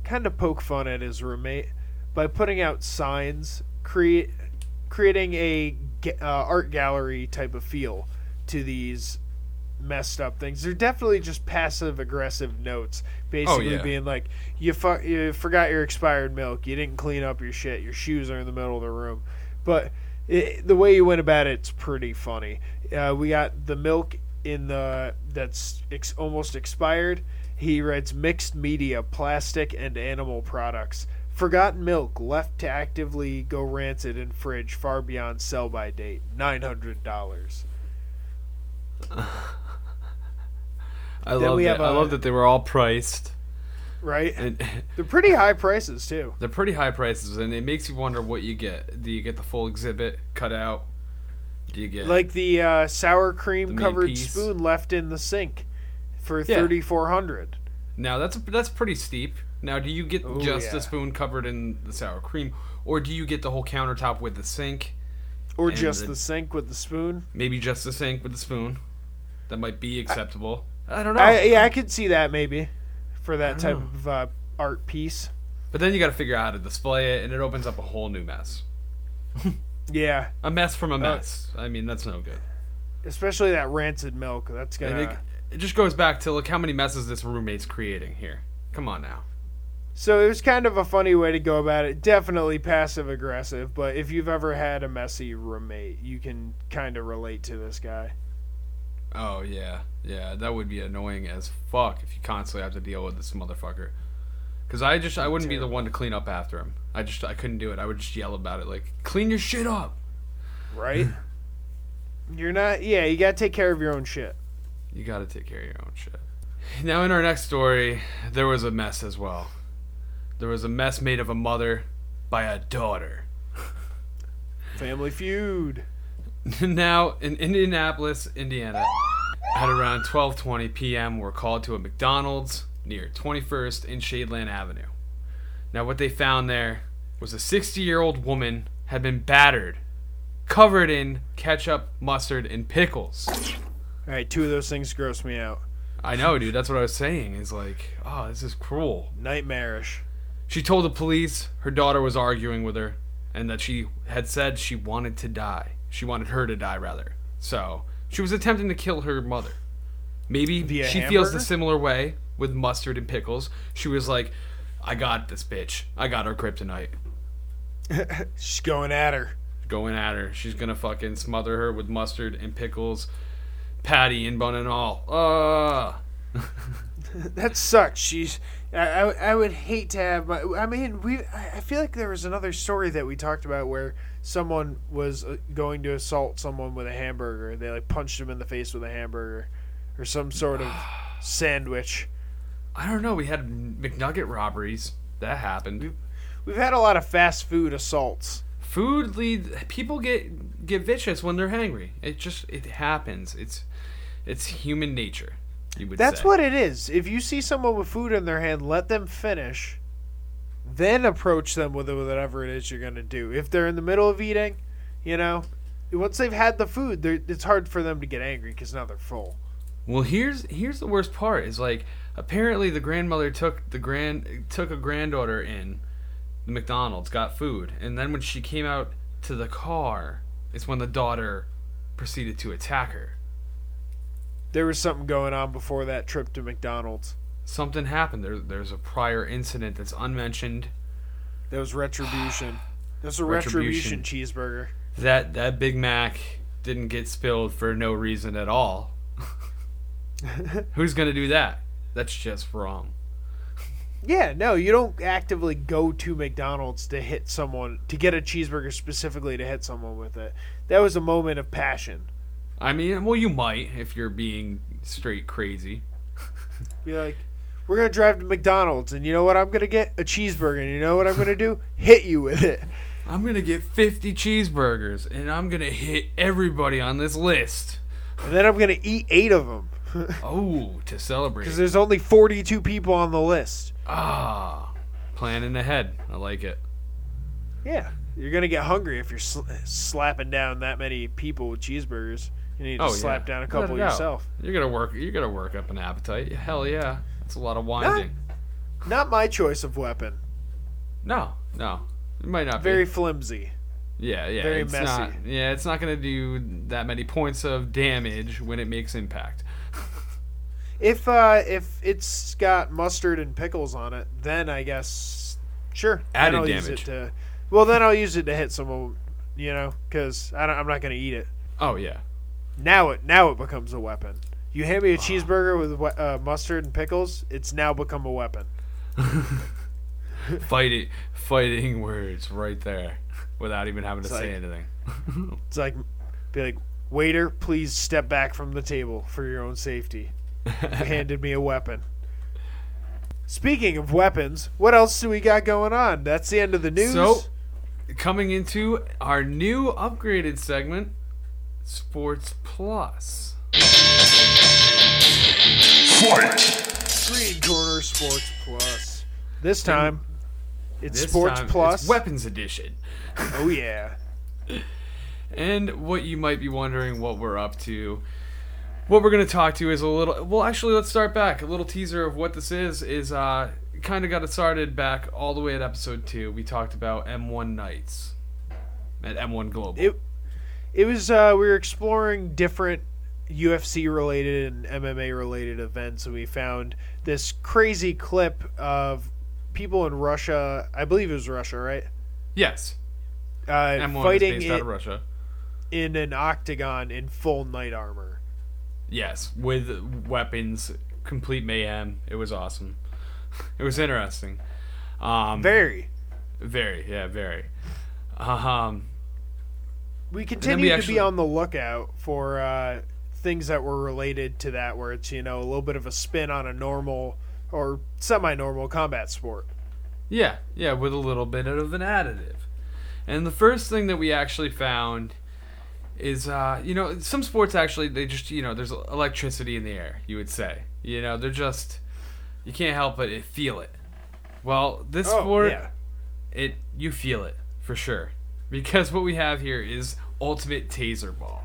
kind of poke fun at his roommate by putting out signs, create creating a uh, art gallery type of feel to these messed up things. They're definitely just passive aggressive notes, basically yeah. being like, "You fu- you forgot your expired milk. You didn't clean up your shit. Your shoes are in the middle of the room." But it, the way you went about it's pretty funny. Uh, we got the milk in the that's ex- almost expired. He writes mixed media, plastic and animal products. Forgotten milk left to actively go rancid in fridge far beyond sell by date. Nine hundred dollars. I Then love we that. have I a- love that they were all priced, Right? and They're pretty high prices too. they're pretty high prices, and it makes you wonder what you get. Do you get the full exhibit cut out? Do you get Like the uh, sour cream main covered piece. spoon left in the sink for Yeah. thirty four hundred. Now that's that's pretty steep. Now, do you get Oh, just yeah. the spoon covered in the sour cream, or do you get the whole countertop with the sink? Or And just the- the sink with the spoon. Maybe just the sink with the spoon. That might be acceptable. I, don't know. I, yeah, I could see that maybe for that type don't of uh, art piece. But then you got to figure out how to display it, and it opens up a whole new mess. Yeah, A mess from Uh, a mess. I mean, that's no good. especially that rancid milk. That's And gonna. it, it just goes back to look how many messes this roommate's creating here. Come on now. So it was kind of a funny way to go about it. Definitely passive aggressive, but if you've ever had a messy roommate, you can kind of relate to this guy. Oh yeah, yeah. That would be annoying as fuck if you constantly have to deal with this motherfucker. Cause I just I wouldn't be the one to clean up after him. I just I couldn't do it. I would just yell about it like clean your shit up. Right? You're not. Yeah, you gotta take care of your own shit. You got to take care of your own shit. Now in our next story, there was a mess as well. There was a mess made of a mother by a daughter. Family feud. now in Indianapolis, Indiana, at around 12:20 p.m., we're called to a McDonald's near 21st and Shadeland Avenue. Now what they found there was a 60-year-old woman had been battered, covered in ketchup, mustard, and pickles. All right, two of those things gross me out. I know, dude. That's what I was saying. Is like, oh, this is cruel. Nightmarish. She told the police her daughter was arguing with her and that she had said she wanted to die. She wanted her to die, rather. So she was attempting to kill her mother. Maybe Via she feels the similar way with mustard and pickles. She was like, I got this bitch. I got her kryptonite. She's going at her. Going at her. She's gonna fucking smother her with mustard and pickles, patty and bun and all. Uh That sucks. She's. I, I, I would hate to have. My, I mean, we. I feel like there was another story that we talked about where someone was uh, going to assault someone with a hamburger. They like punched him in the face with a hamburger, or some sort of sandwich. I don't know. We had McNugget robberies. That happened. We've had a lot of fast food assaults. food lead people get get vicious when they're hungry. It just it happens. It's it's human nature. That's say. what it is. If you see someone with food in their hand, let them finish. Then approach them with whatever it is you're gonna do. If they're in the middle of eating, you know, once they've had the food, it's hard for them to get angry because now they're full. Well, here's here's the worst part is like apparently the grandmother took the grand took a granddaughter in the McDonald's, got food, and then when she came out to the car, it's when the daughter proceeded to attack her. There was something going on before that trip to McDonald's. Something happened. There there's a prior incident that's unmentioned. That was retribution. That's a Retribution. retribution, cheeseburger. That that Big Mac didn't get spilled for no reason at all. Who's gonna do that? That's just wrong. Yeah, no, you don't actively go to McDonald's to hit someone to get a cheeseburger specifically to hit someone with it. That was a moment of passion. I mean, well, you might if you're being straight crazy. Be like, we're gonna drive to McDonald's, and you know what? I'm gonna get a cheeseburger, and you know what I'm gonna do? Hit you with it. I'm gonna get 50 cheeseburgers and I'm gonna hit everybody on this list. And then I'm gonna eat eight of them Oh, to celebrate. because there's only 42 people on the list. Ah, planning ahead. I like it. Yeah, you're gonna get hungry if you're sl- slapping down that many people with cheeseburgers. You need to Oh, slap yeah. down a couple yourself. You're gonna work. You're gonna work up an appetite. Hell yeah. That's a lot of winding. Not my choice of weapon. No, no, it might not be Very be. flimsy. Yeah, yeah. very it's messy. Not, yeah, it's not gonna do that many points of damage when it makes impact. If uh, if it's got mustard and pickles on it, then I guess sure. Added I'll use damage. it to. Well, then I'll use it to hit someone. You know, because I'm not gonna eat it. Oh yeah. Now it now it becomes a weapon. You hand me a cheeseburger with uh, mustard and pickles, it's now become a weapon. Fighting, fighting words right there, without even having to It's say anything. It's like, be like, waiter, please step back from the table for your own safety. You handed me a weapon. Speaking of weapons, what else do we got going on? That's the end of the news. So, coming into our new upgraded segment, Sports Plus. Green Corner Sports Plus. This time, it's This Sports time, Plus. it's Weapons Edition. oh yeah. And what you might be wondering what we're up to. What we're going to talk to is a little well actually let's start back. A little teaser of what this is is uh kind of got it started back all the way at episode 2. We talked about M1 Nights at M1 Global. It it was uh, we were exploring different UFC related and MMA related events, and we found this crazy clip of people in Russia. I believe it was Russia, right? yes. Uh, M1 fighting is based out in, of Russia. in an octagon in full knight armor. Yes, with weapons, complete mayhem. It was awesome. It was interesting. Um, Very. very, yeah, very. Um, We we continue to be on the lookout for uh, things that were related to that, where it's you know a little bit of a spin on a normal or semi-normal combat sport. Yeah, yeah, with a little bit of an additive. And the first thing that we actually found is, uh, you know, some sports actually they just, you know, there's electricity in the air. You would say, you know, they're just, you can't help but feel it. Well, this Oh sport, yeah, it you feel it for sure, because what we have here is ultimate taser ball.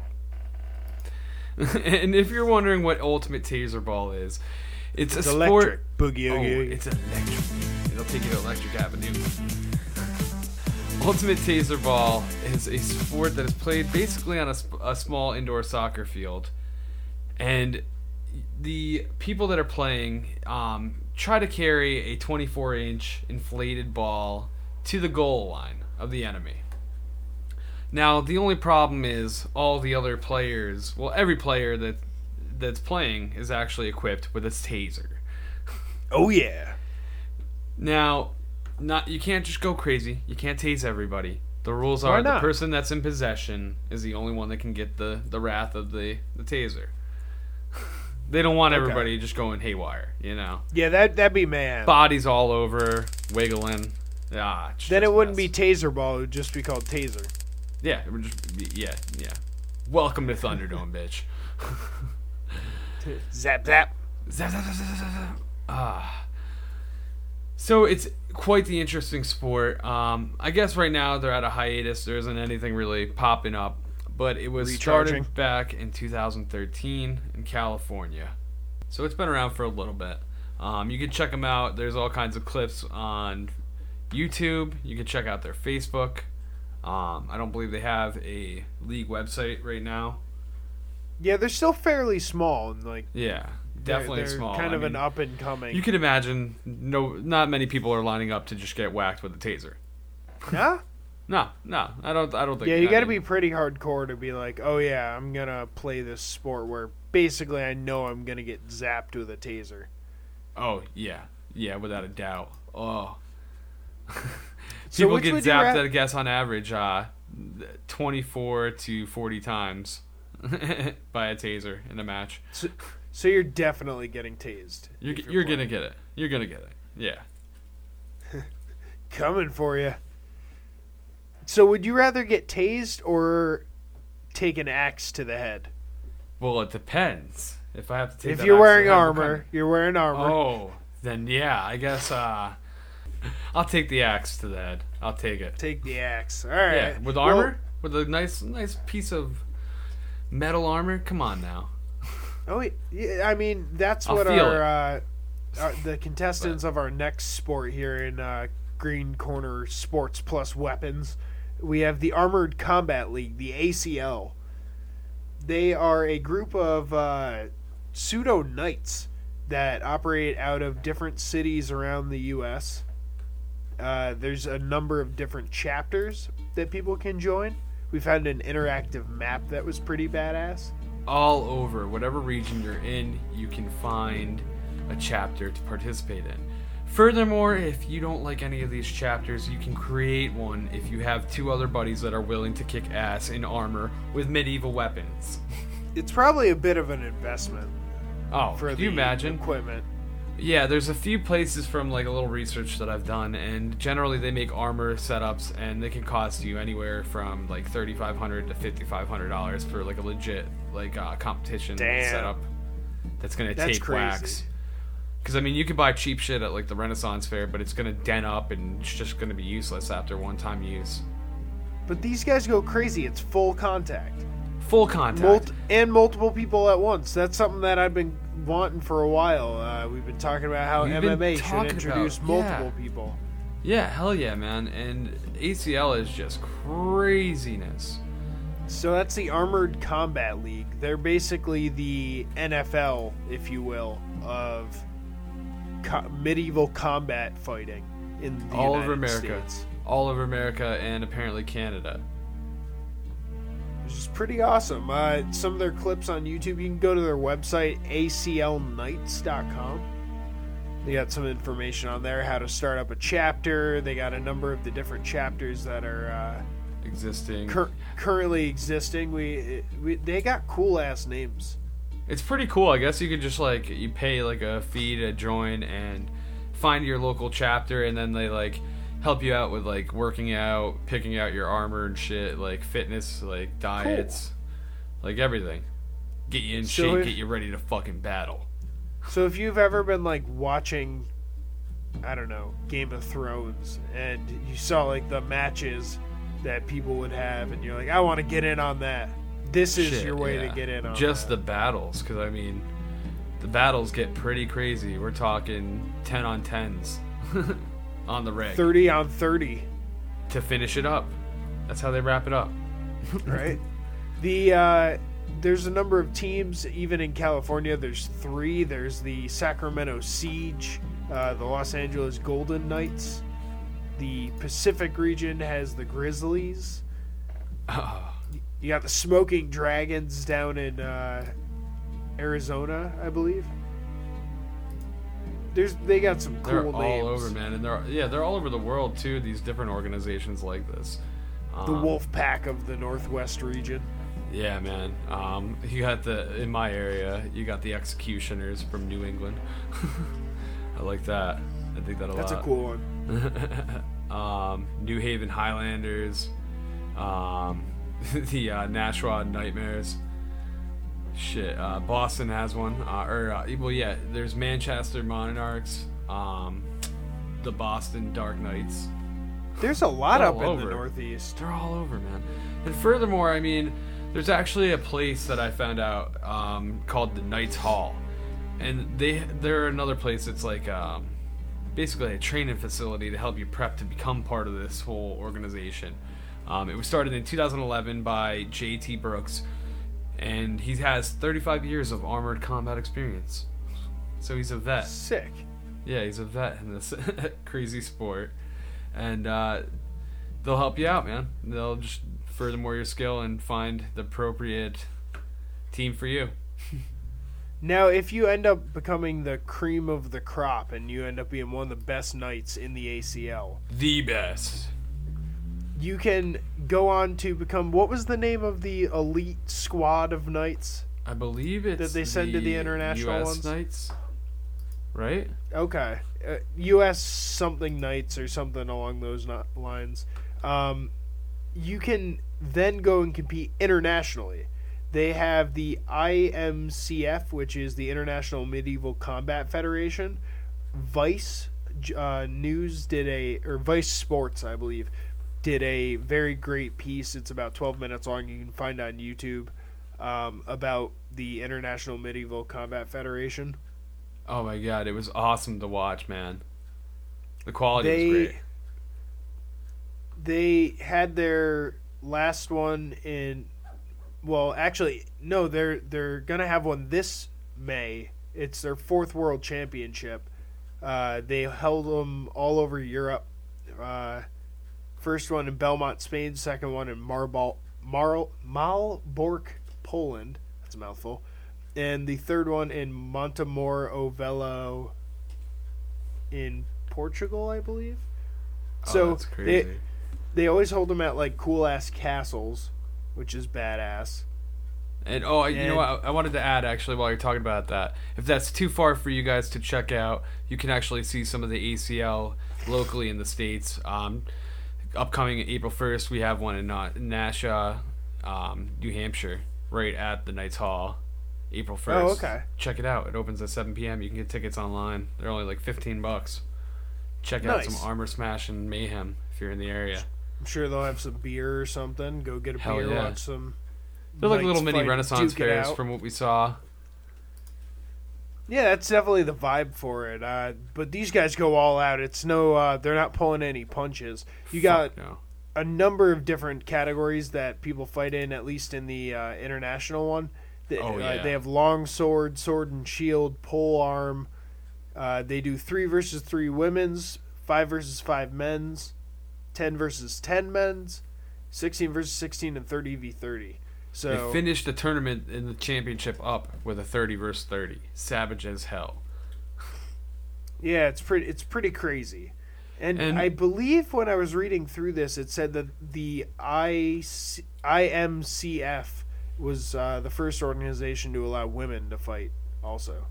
and if you're wondering what ultimate taser ball is, it's, it's a sport. electric boogie. Oh, it's electric. It'll take you to Electric Avenue. Ultimate Taser Ball is a sport that is played basically on a, a small indoor soccer field. And the people that are playing um, try to carry a 24 inch inflated ball to the goal line of the enemy. Now, the only problem is all the other players, well, every player that that's playing is actually equipped with a taser. oh yeah. Now, not you can't just go crazy. You can't tase everybody. The rules are the person that's in possession is the only one that can get the the wrath of the the taser. they don't want Okay. everybody just going haywire, you know. Yeah, that that'd be man. Bodies all over, wiggling. Ah, then it wouldn't mess. be taser ball; it would just be called taser. Yeah, would just yeah, yeah. Welcome to Thunderdome, bitch. Zap zap. Zap, zap, zap, zap, zap, zap. Ah. So it's quite the interesting sport. Um, I guess right now they're at a hiatus. There isn't anything really popping up, but it was Recharging. started back in 2013 in California. So it's been around for a little bit. Um, you can check them out. There's all kinds of clips on YouTube. You can check out their Facebook. Um, I don't believe they have a league website right now. Yeah, they're still fairly small and like Yeah, they're- definitely they're small. Kind I of an up and coming. You can imagine, no, not many people are lining up to just get whacked with a taser. yeah. No, no, I don't. I don't think. Yeah, you got to be pretty hardcore to be like, oh yeah, I'm gonna play this sport where basically I know I'm gonna get zapped with a taser. Oh yeah, yeah, without a doubt. Oh. So People get zapped, ra- I guess, on average, uh, 24 to 40 times by a taser in a match. So you're definitely getting tased. You're, if you're gonna get it. You're gonna get it. Yeah. coming for you. So would you rather get tased or take an axe to the head? Well, it depends. If I have to take if you're axe to wearing the head, what armor, you're wearing armor. Oh, then yeah, I guess. Uh, I'll take the axe to the head. I'll take it. Take the axe. All right. Yeah, with Well, armor, with a nice, nice piece of metal armor. Come on now. Oh, yeah, I mean that's I'll what our, uh, our the contestants of our next sport here in uh, Green Corner Sports Plus Weapons. We have the Armored Combat League, the ACL. They are a group of uh, pseudo knights that operate out of different cities around the U.S. Uh, there's a number of different chapters that people can join. We found an interactive map that was pretty badass. All over, whatever region you're in, you can find a chapter to participate in. Furthermore, if you don't like any of these chapters, you can create one if you have two other buddies that are willing to kick ass in armor with medieval weapons. It's probably a bit of an investment Oh, for can the you imagine? equipment. Yeah, there's a few places from like a little research that I've done, and generally they make armor setups, and they can cost you anywhere from like thirty five hundred to fifty five hundred dollars for like a legit like uh, competition Damn. setup. That's gonna That's take crazy. wax. Because I mean, you can buy cheap shit at like the Renaissance Fair, but it's gonna dent up and it's just gonna be useless after one time use. But these guys go crazy. It's full contact. Full contact. Mult- and multiple people at once. That's something that I've been wanting for a while. Uh, we've been talking about how We've been MMA should talking introduce about- multiple people. yeah, hell yeah, man. And ACL is just craziness. So that's the Armored Combat League. They're basically the NFL, if you will, of co- medieval combat fighting in the All United over America. States. All over America and apparently Canada. Which is pretty awesome. Uh, some of their clips on YouTube, you can go to their website, aclknights.com. They got some information on there, how to start up a chapter. They got a number of the different chapters that are uh, Existing. cur- currently existing. We, we they got cool ass names. It's pretty cool. I guess you could just like you pay like a fee to join and find your local chapter, and then they like help you out with like working out, picking out your armor and shit, like fitness, like diets, like everything. Get you in So shape, if- get you ready to fucking battle. So if you've ever been like watching, I don't know, Game of Thrones, and you saw like the matches that people would have, and you're like, I want to get in on that. This is Shit, your way yeah. to get in on just that. the battles, because I mean, the battles get pretty crazy. We're talking ten on tens on the rig thirty on thirty, to finish it up. That's how they wrap it up. right? the uh, there's a number of teams, even in California. There's three. There's the Sacramento Siege, uh, the Los Angeles Golden Knights. The Pacific region has the Grizzlies. You got the Smoking Dragons down in uh, Arizona, I believe. There's they got some cool They're names. all over, man, and they're yeah, they're all over the world too. These different organizations like this. The Um, Wolf Pack of the Northwest region. Yeah, man. Um, you got the in my area. You got the Executioners from New England. I like that. I think that a That's a cool one. um, New Haven Highlanders, um, the uh, Nashua Nightmares. Shit, uh, Boston has one. Uh, or uh, well, yeah, there's Manchester Monarchs, um, the Boston Dark Knights. There's a lot up all in the. Northeast. They're all over, man. And furthermore, I mean, there's actually a place that I found out um, called the Knights Hall, and they they're another place that's like um, basically a training facility to help you prep to become part of this whole organization. Um, it was started in 2011 by J.T. Brooks, and he has 35 years of armored combat experience. So he's a vet. Sick. Yeah, he's a vet in this crazy sport, and uh, they'll help you out, man. They'll just furthermore your skill and find the appropriate team for you. Now, if you end up becoming the cream of the crop and you end up being one of the best knights in the ACL, The best. You can go on to become what was the name of the elite squad of knights? I believe it's that they send to the international US ones? Knights, right? Okay, uh, U.S. something knights or something along those lines. Um, you can then go and compete internationally. They have the IMCF, which is the International Medieval Combat Federation. Vice uh, News did a, or Vice Sports, I believe, did a very great piece. It's about 12 minutes long. You can find on YouTube um, about the International Medieval Combat Federation. Oh my god, it was awesome to watch, man. The quality they was great. they had their last one in well actually no they're they're gonna have one this may it's their fourth world championship uh, they held them all over europe uh, first one in Belmonte spain second one in Marbol, Mar, malbork poland that's a mouthful and the third one in Montemor-o-Velho in portugal i believe Oh, so that's they, crazy. they always hold them at like cool ass castles, which is badass. And oh, you know And- what? I wanted to add actually while you're talking about that, if that's too far for you guys to check out, you can actually see some of the ACL locally in the states. Um, upcoming April 1st, we have one in uh, Nashua, um, New Hampshire, right at the Knights Hall. April 1st. Oh, okay. Check it out. It opens at 7 p.m. You can get tickets online. They're only like 15 bucks. Check out some Armor Smash and Mayhem if you're in the area. I'm sure they'll have some beer or something. Go get a Hell beer, yeah. watch some. They're like little mini Renaissance fairs from what we saw. Yeah, that's definitely the vibe for it. Uh, but these guys go all out. It's no, uh, they're not pulling any punches. You got no. a number of different categories that people fight in, at least in the uh, international one. They, Oh, uh, yeah. they have long sword, sword and shield, pole arm. Uh, they do three versus three women's, five versus five men's, ten versus ten men's, sixteen versus sixteen, and thirty v thirty. So They finished the tournament in the championship up with a 30 versus 30. Savage as hell. Yeah, it's pretty it's pretty crazy. And, And- I believe when I was reading through this it said that the IC, IMCF was uh, the first organization to allow women to fight also.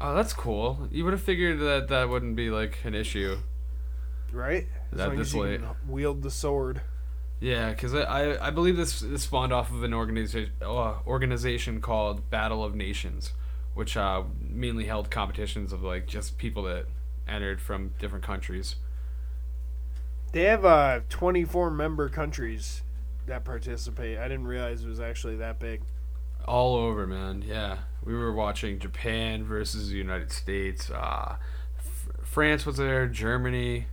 Oh, that's cool. You would have figured that that wouldn't be like an issue. Right? As That long this as you late. wield the sword. Yeah, because I, I I believe this this spawned off of an organization uh, organization called Battle of Nations, which uh, mainly held competitions of like just people that entered from different countries. They have uh 24 member countries that participate. I didn't realize it was actually that big. All over, man. Yeah, we were watching Japan versus the United States. Uh, F- France was there. Germany,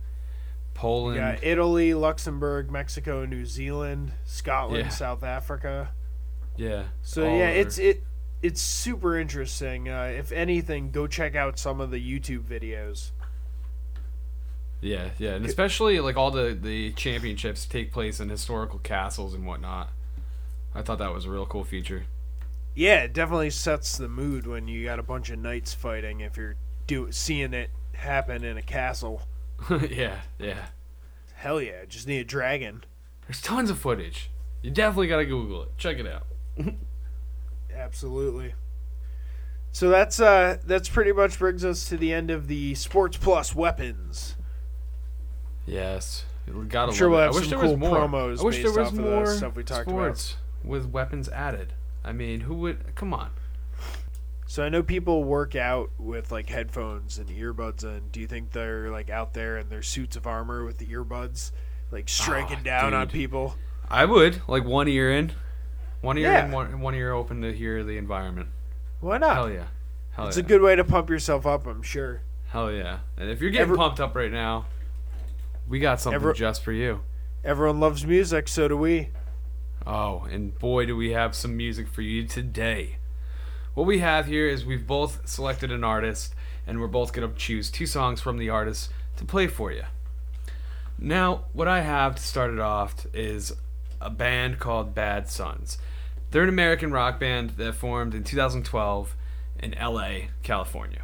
Poland. Yeah, Italy, Luxembourg, Mexico, New Zealand, Scotland, Yeah. South Africa. yeah. So yeah, over. it's it it's super interesting. Uh, if anything, go check out some of the YouTube videos. Yeah, yeah, and especially like all the the championships take place in historical castles and whatnot. I thought that was a real cool feature. Yeah, it definitely sets the mood when you got a bunch of knights fighting. If you're do seeing it happen in a castle, yeah, yeah. hell yeah, just need a dragon. There's tons of footage. You definitely gotta Google it. Check it out. Absolutely. So that's uh that's pretty much brings us to the end of the Sports Plus weapons. Yes, we gotta. I'm sure we'll it. have I some wish there was cool more. promos I wish there was off of the more stuff we talked about. sports with weapons added. I mean, who would? Come on. So I know people work out with like headphones and earbuds in. Do you think they're like out there in their suits of armor with the earbuds, like striking Ah, down on people? I would like one ear in, one ear Yeah. in, one, one ear open to hear the environment. Why not? Hell yeah. Hell It's yeah. a good way to pump yourself up, I'm sure. Hell yeah. And if you're getting Ever- pumped up right now, we got something Ever- just for you. Everyone loves music, so do we. Oh, and boy, do we have some music for you today. What we have here is we've both selected an artist, and we're both going to choose two songs from the artist to play for you. Now, what I have to start it off is a band called Bad Suns. They're an American rock band that formed in 2012 in LA, California.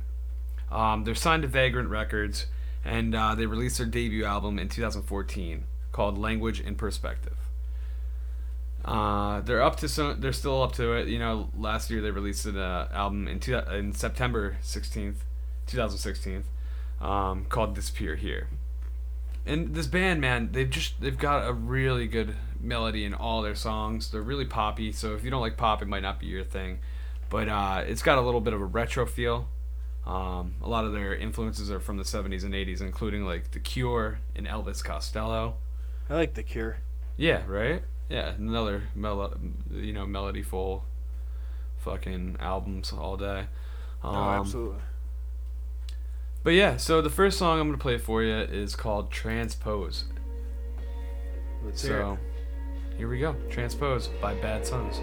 Um, they're signed to Vagrant Records, and uh, they released their debut album in 2014 called Language in Perspective. Uh, they're up to some. They're still up to it. You know, last year they released an uh, album in two, in September 16th, 2016, um, called "Disappear Here." And this band, man, they've just they've got a really good melody in all their songs. They're really poppy. So if you don't like pop, it might not be your thing. But uh, it's got a little bit of a retro feel. Um, a lot of their influences are from the 70s and 80s, including like The Cure and Elvis Costello. I like The Cure. Yeah, right. Yeah, another melo- you know melodyful fucking albums all day. Um, oh, absolutely. But yeah, so the first song I'm gonna play for you is called "Transpose." Let's hear So here we go, "Transpose" by Bad Suns.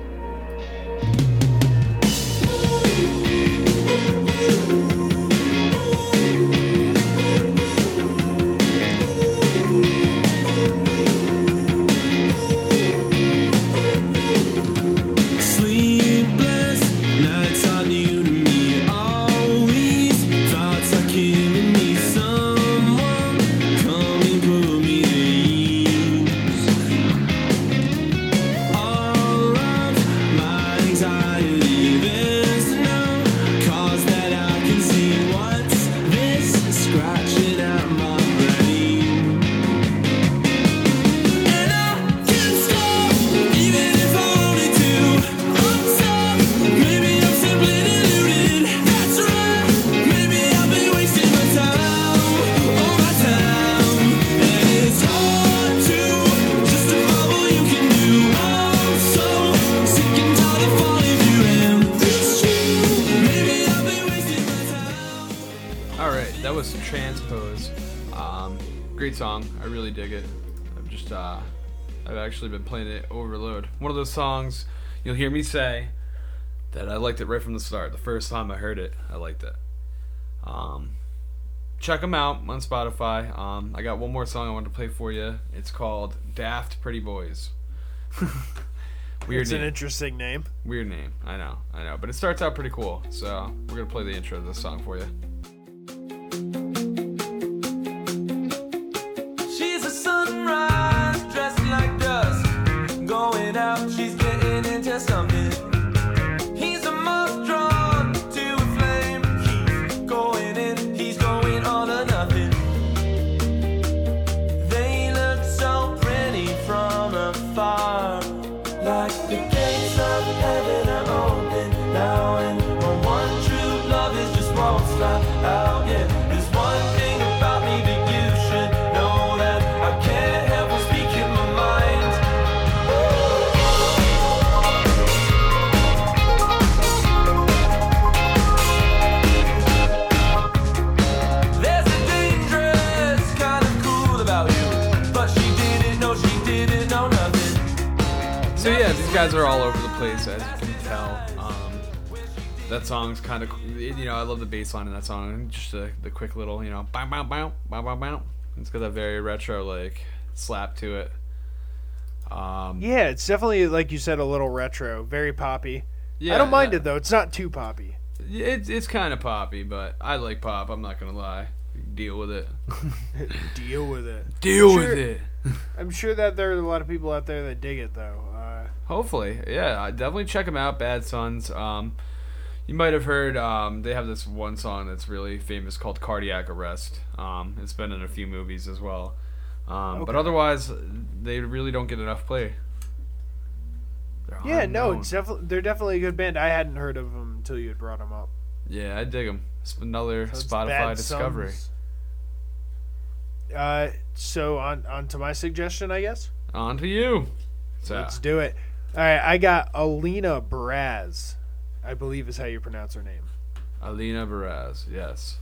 Those songs you'll hear me say that I liked it right from the start. The first time I heard it, I liked it. Um, check them out on Spotify. Um, I got one more song I wanted to play for you. It's called "Daft Pretty Boys." Weird It's an interesting name. Weird name. I know. I know. But it starts out pretty cool. So we're gonna play the intro of this song for you. So yeah, these guys are all over the place, as you can tell. Um, that song's kind of, you know, I love the bass line in that song. Just the, the quick little, you know, bow bow bow bow bow bow. It's got that very retro like slap to it. Um, Yeah, it's definitely like you said, a little retro, very poppy. yeah, I don't mind yeah. it though. It's not too poppy. It's it's kind of poppy, but I like pop. I'm not gonna lie. Deal with it. Deal with it. Deal Sure. with it. I'm sure that there are a lot of people out there that dig it though. Uh, Hopefully, yeah. Definitely check them out. Bad Suns. Um, you might have heard um, they have this one song that's really famous called "Cardiac Arrest." Um, it's been in a few movies as well. Um, But otherwise, they really don't get enough play. They're yeah, no, it's definitely they're definitely a good band. I hadn't heard of them until you had brought them up. yeah, I dig them. It's another So it's Spotify discovery. Suns. Uh, so on on to my suggestion, I guess. On to you. So, Let's do it. All right, I got Alina Baraz. I believe is how you pronounce her name. Alina Baraz. Yes.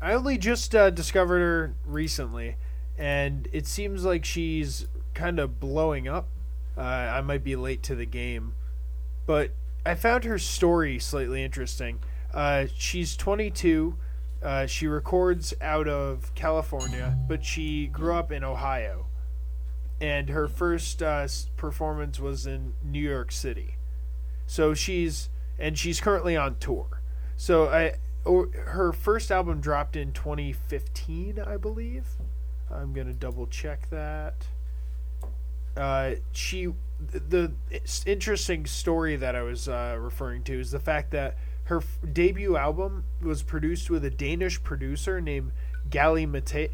I only just uh, discovered her recently, and it seems like she's kind of blowing up. Uh, I might be late to the game, but I found her story slightly interesting. Uh, she's 22. Uh, she records out of California, but she grew up in Ohio. And her first uh, performance was in New York City. So she's and she's currently on tour. So I her first album dropped in 2015, I believe. I'm gonna double check that. Uh, she the interesting story that I was uh, referring to is the fact that her f- debut album was produced with a Danish producer named Gali Mate-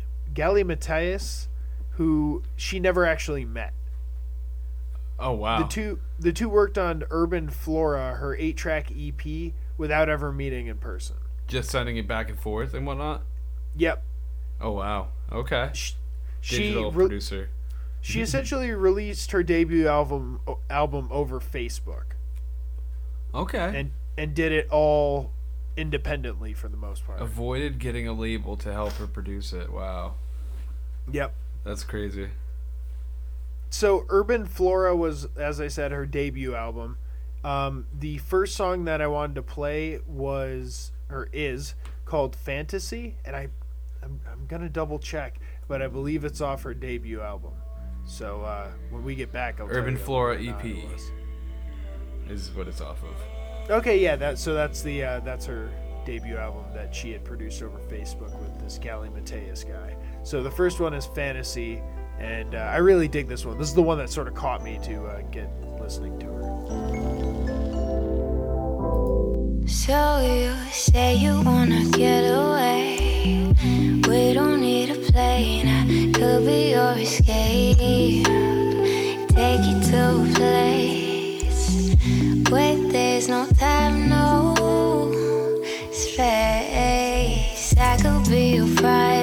who she never actually met. Oh wow. The two the two worked on Urban Flora, her eight track EP, without ever meeting in person. Just sending it back and forth and whatnot. Yep. Oh wow. Okay. She, she Digital re- producer. she essentially released her debut album album over Facebook Okay. and and did it all independently for the most part. Avoided getting a label to help her produce it. Wow. Yep. That's crazy. So Urban Flora was, as I said, her debut album. Um, the first song that I wanted to play was or is called Fantasy, and I, I'm, I'm gonna double check, but I believe it's off her debut album. So uh, when we get back, I'll Urban Flora whether or not EP. Is what it's off of. Okay, yeah, that so that's the uh, that's her debut album that she had produced over Facebook with this Galimatias guy. So the first one is Fantasy, and uh, I really dig this one. This is the one that sort of caught me to uh, get listening to her. So you say you wanna get away. We don't need a plane. I could be your escape. Take you to a place where there's no time, no space. I could be your private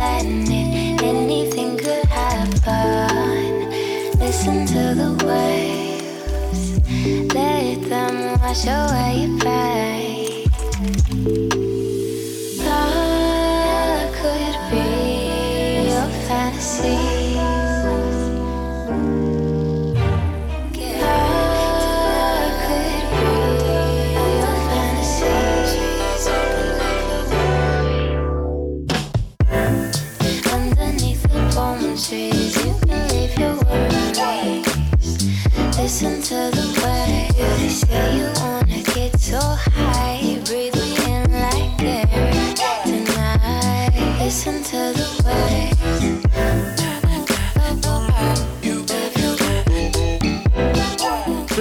Anything could happen. Listen to the waves. Let them wash away pain.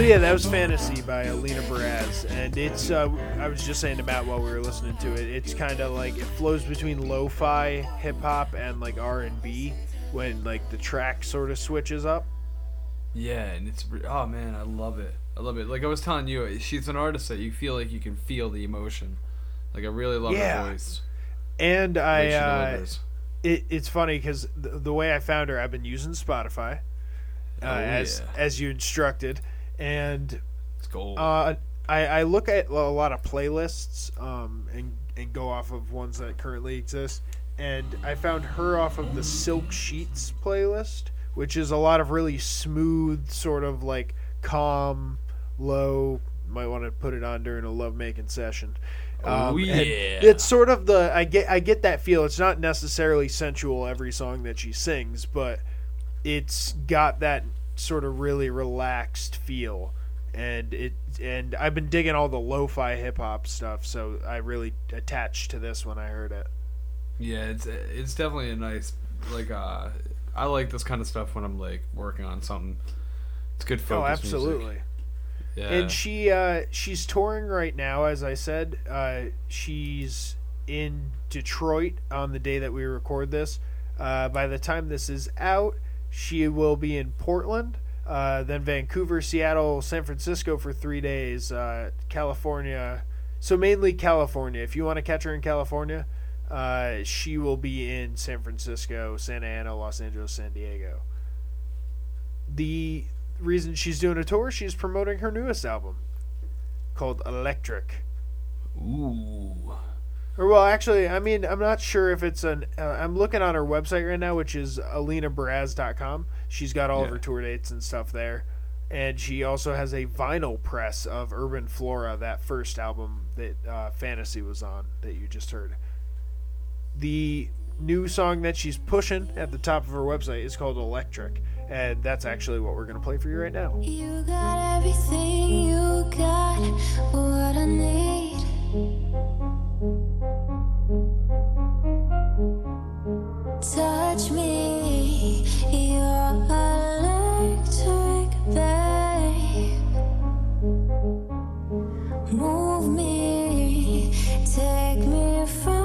Yeah, that was Fantasy by Alina Baraz, and it's. Uh, I was just saying to Matt while we were listening to it. It's kind of like it flows between lo-fi hip hop and like R and B when like the track sort of switches up. Yeah, and it's oh man, I love it. I love it. Like I was telling you, she's an artist that you feel like you can feel the emotion. Like I really love Yeah. her voice. And I, uh, it, it's funny because the, the way I found her, I've been using Spotify uh, Oh, as yeah. as you instructed, and It's gold. Uh, I, I look at a lot of playlists um, and, and go off of ones that currently exist. And I found her off of the Silk Sheets playlist, which is a lot of really smooth, sort of like calm, low. Might want to put it on during a lovemaking session. Oh, yeah. It's sort of the I get I get that feel. It's not necessarily sensual every song that she sings, but it's got that sort of really relaxed feel and it and I've been digging all the lo-fi hip hop stuff so I really attached to this when I heard it. Yeah, it's it's definitely a nice like uh I like this kind of stuff when I'm like working on something. It's good focus. oh, music. absolutely. Yeah. And she uh she's touring right now as I said. Uh she's in Detroit on the day that we record this. Uh by the time this is out, she will be in Portland. Uh, then Vancouver, Seattle, San Francisco for three days, uh, California. So mainly California. If you want to catch her in California, uh, she will be in San Francisco, Santa Ana, Los Angeles, San Diego. The reason she's doing a tour, she's promoting her newest album called Electric. Ooh. Or well, actually, I mean, I'm not sure if it's an. Uh, I'm looking on her website right now, which is alinabaraz.com. She's got all of her tour dates and stuff there, and she also has a vinyl press of Urban Flora, that first album that uh, Fantasy was on that you just heard. The new song that she's pushing at the top of her website is called Electric, and that's actually what we're gonna play for you right now. You got everything, you got what I need. Touch me, you're electric, babe. Move me, take me from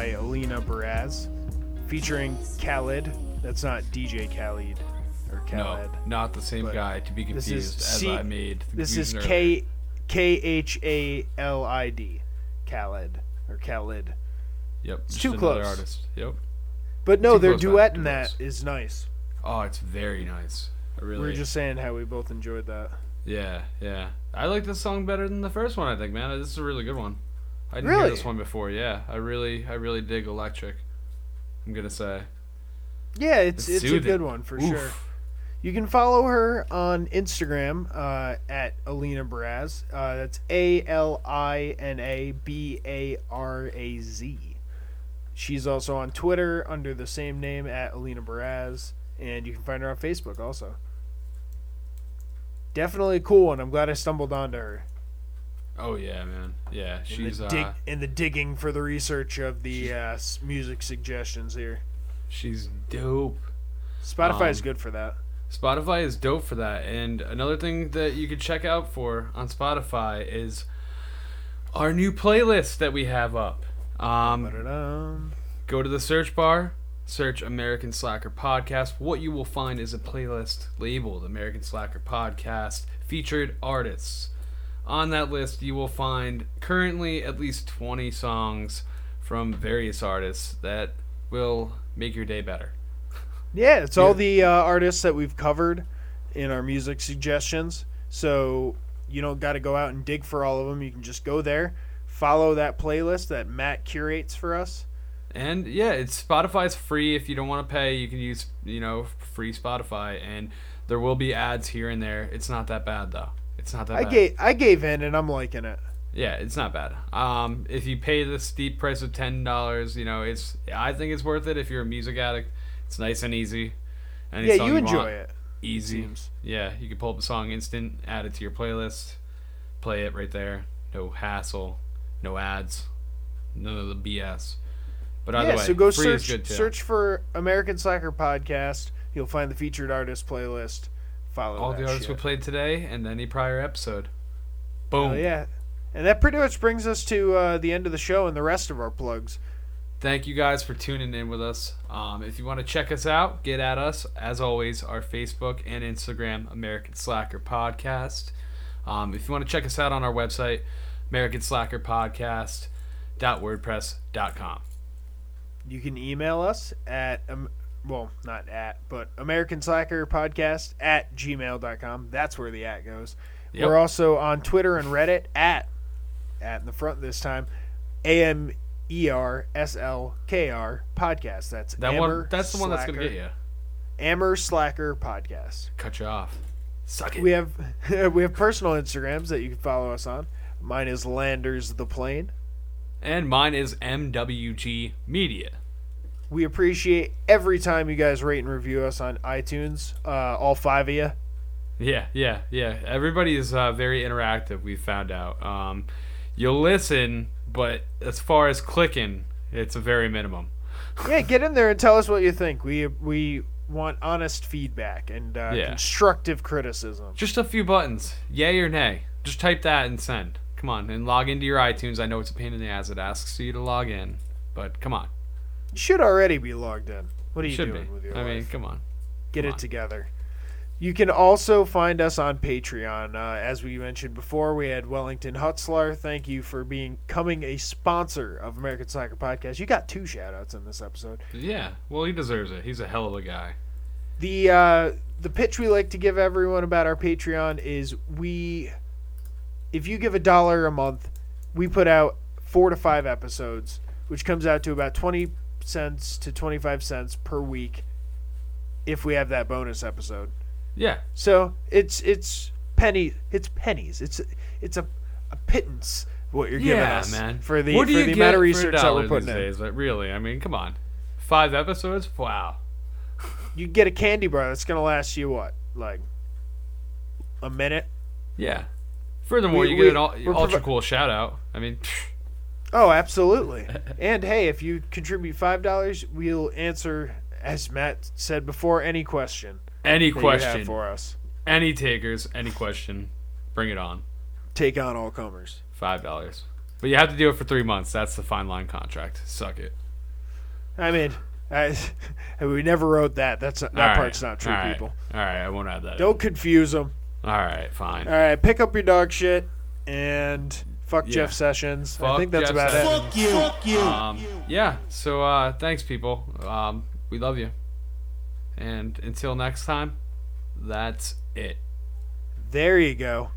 by Alina Baraz, featuring Khalid. That's not DJ Khalid or No, not the same guy to be this confused as C- I made. This is. K K H A L I D, Khalid or Khalid. Yep. It's too close. artist. Yep. But no, their duet in that is nice. Oh, it's very nice. I really. We were just saying how we both enjoyed that. Yeah, yeah. I like this song better than the first one. I think, man, this is a really good one. I didn't Really? hear this one before. Yeah, I really, I really dig Electric. I'm gonna say. Yeah, it's It's it's, a good one for Oof. sure. You can follow her on Instagram uh, at Alina Baraz. Uh, that's A L I N A B A R A Z. She's also on Twitter under the same name at Alina Baraz, and you can find her on Facebook also. Definitely a cool one. I'm glad I stumbled onto her. Oh yeah, man. Yeah, In she's the, uh, dig, in the digging for the research of the uh, music suggestions here. she's dope. Spotify is Um, good for that. Spotify is dope for that. And another thing that you could check out for on Spotify is our new playlist that we have up. Um, go to the search bar, search American Slacker Podcast. What you will find is a playlist labeled American Slacker Podcast featured artists. On that list, you will find currently at least 20 songs from various artists that will make your day better. Yeah, it's all the uh, artists that we've covered in our music suggestions. So you don't got to go out and dig for all of them. You can just go there, follow that playlist that Matt curates for us, And yeah, it's Spotify's free. If you don't want to pay, you can use you know free Spotify, and there will be ads here and there. It's not that bad though. It's not that I bad. gave I gave in and I'm liking it. Yeah, it's not bad. Um, if you pay the steep price of ten dollars, you know it's. I think it's worth it if you're a music addict. It's nice and easy. Any yeah, song you enjoy want, it. Easy. seems. Yeah, you can pull up a song instant, add it to your playlist, play it right there. No hassle, no ads, none of the BS. But either yeah, way, so go free search is good too. search for American Slacker podcast. You'll find the featured artist playlist. Follow all the artists shit. we played today and any prior episode. Boom. Oh yeah, and that pretty much brings us to uh, the end of the show and the rest of our plugs. Thank you guys for tuning in with us. Um, if you want to check us out, get at us. As always, our Facebook and Instagram, American Slacker Podcast. Um, if you want to check us out on our website, American Slacker Podcast. wordpress.com. You can email us at um, well, not at, but American Slacker Podcast at gmail.com. That's where the at goes. Yep. We're also on Twitter and Reddit at at in the front this time. A M E R S L K R podcast. That's That Amber one that's the one that's gonna get you. Amber Slacker podcast. Cut you off. Suck it. We have we have personal Instagrams that you can follow us on. Mine is Landers the Plane. And mine is MWG Media. We appreciate every time you guys rate and review us on iTunes. Uh, all five of you. Yeah, yeah, yeah. Everybody is uh, very interactive. We found out. Um, you'll listen, but as far as clicking, it's a very minimum. Yeah, get in there and tell us what you think. We we want honest feedback and uh, Yeah. constructive criticism. Just a few buttons, yay or nay. Just type that and send. Come on, and log into your iTunes. I know it's a pain in the ass. It asks you to log in, but come on. You should already be logged in. What are you Should doing be. with your I life? mean, come on. Get come it on. together. You can also find us on Patreon. Uh, as we mentioned before, we had Wellington Hutzler. Thank you for becoming a sponsor of American Slacker Podcast. You got two shout outs in this episode. Yeah, well, he deserves it. He's a hell of a guy. The uh, the pitch we like to give everyone about our Patreon is we if you give a dollar a month, we put out four to five episodes, which comes out to about twenty cents to twenty five cents per week if we have that bonus episode. Yeah, So it's it's penny it's pennies. It's it's a, a pittance what you're giving yeah, us man. for the what do for you the amount of research that we're putting in. days? But really, I mean, come on, five episodes? Wow. You get a candy bar that's gonna last you what like a minute. Yeah. Furthermore, We- you we- get an ultra provi- cool shout out. I mean, Oh, absolutely. and hey, if you contribute five dollars, we'll answer, as Matt said before, any question any that you have question, for us. any takers, any question, bring it on. Take on all comers. Five dollars. But you have to do it for three months. That's the fine line contract. Suck it. I mean, I, we never wrote that. That's not, that right, part's not true, all right, people. All right, I won't add that. Don't confuse them. All right, fine. All right, pick up your dog shit and fuck Yeah. Jeff Sessions. I think that's Jeff about Sessions. it. Fuck you. Fuck you. Um, yeah. So uh, thanks, people. Um, we love you. And until next time, that's it. There you go.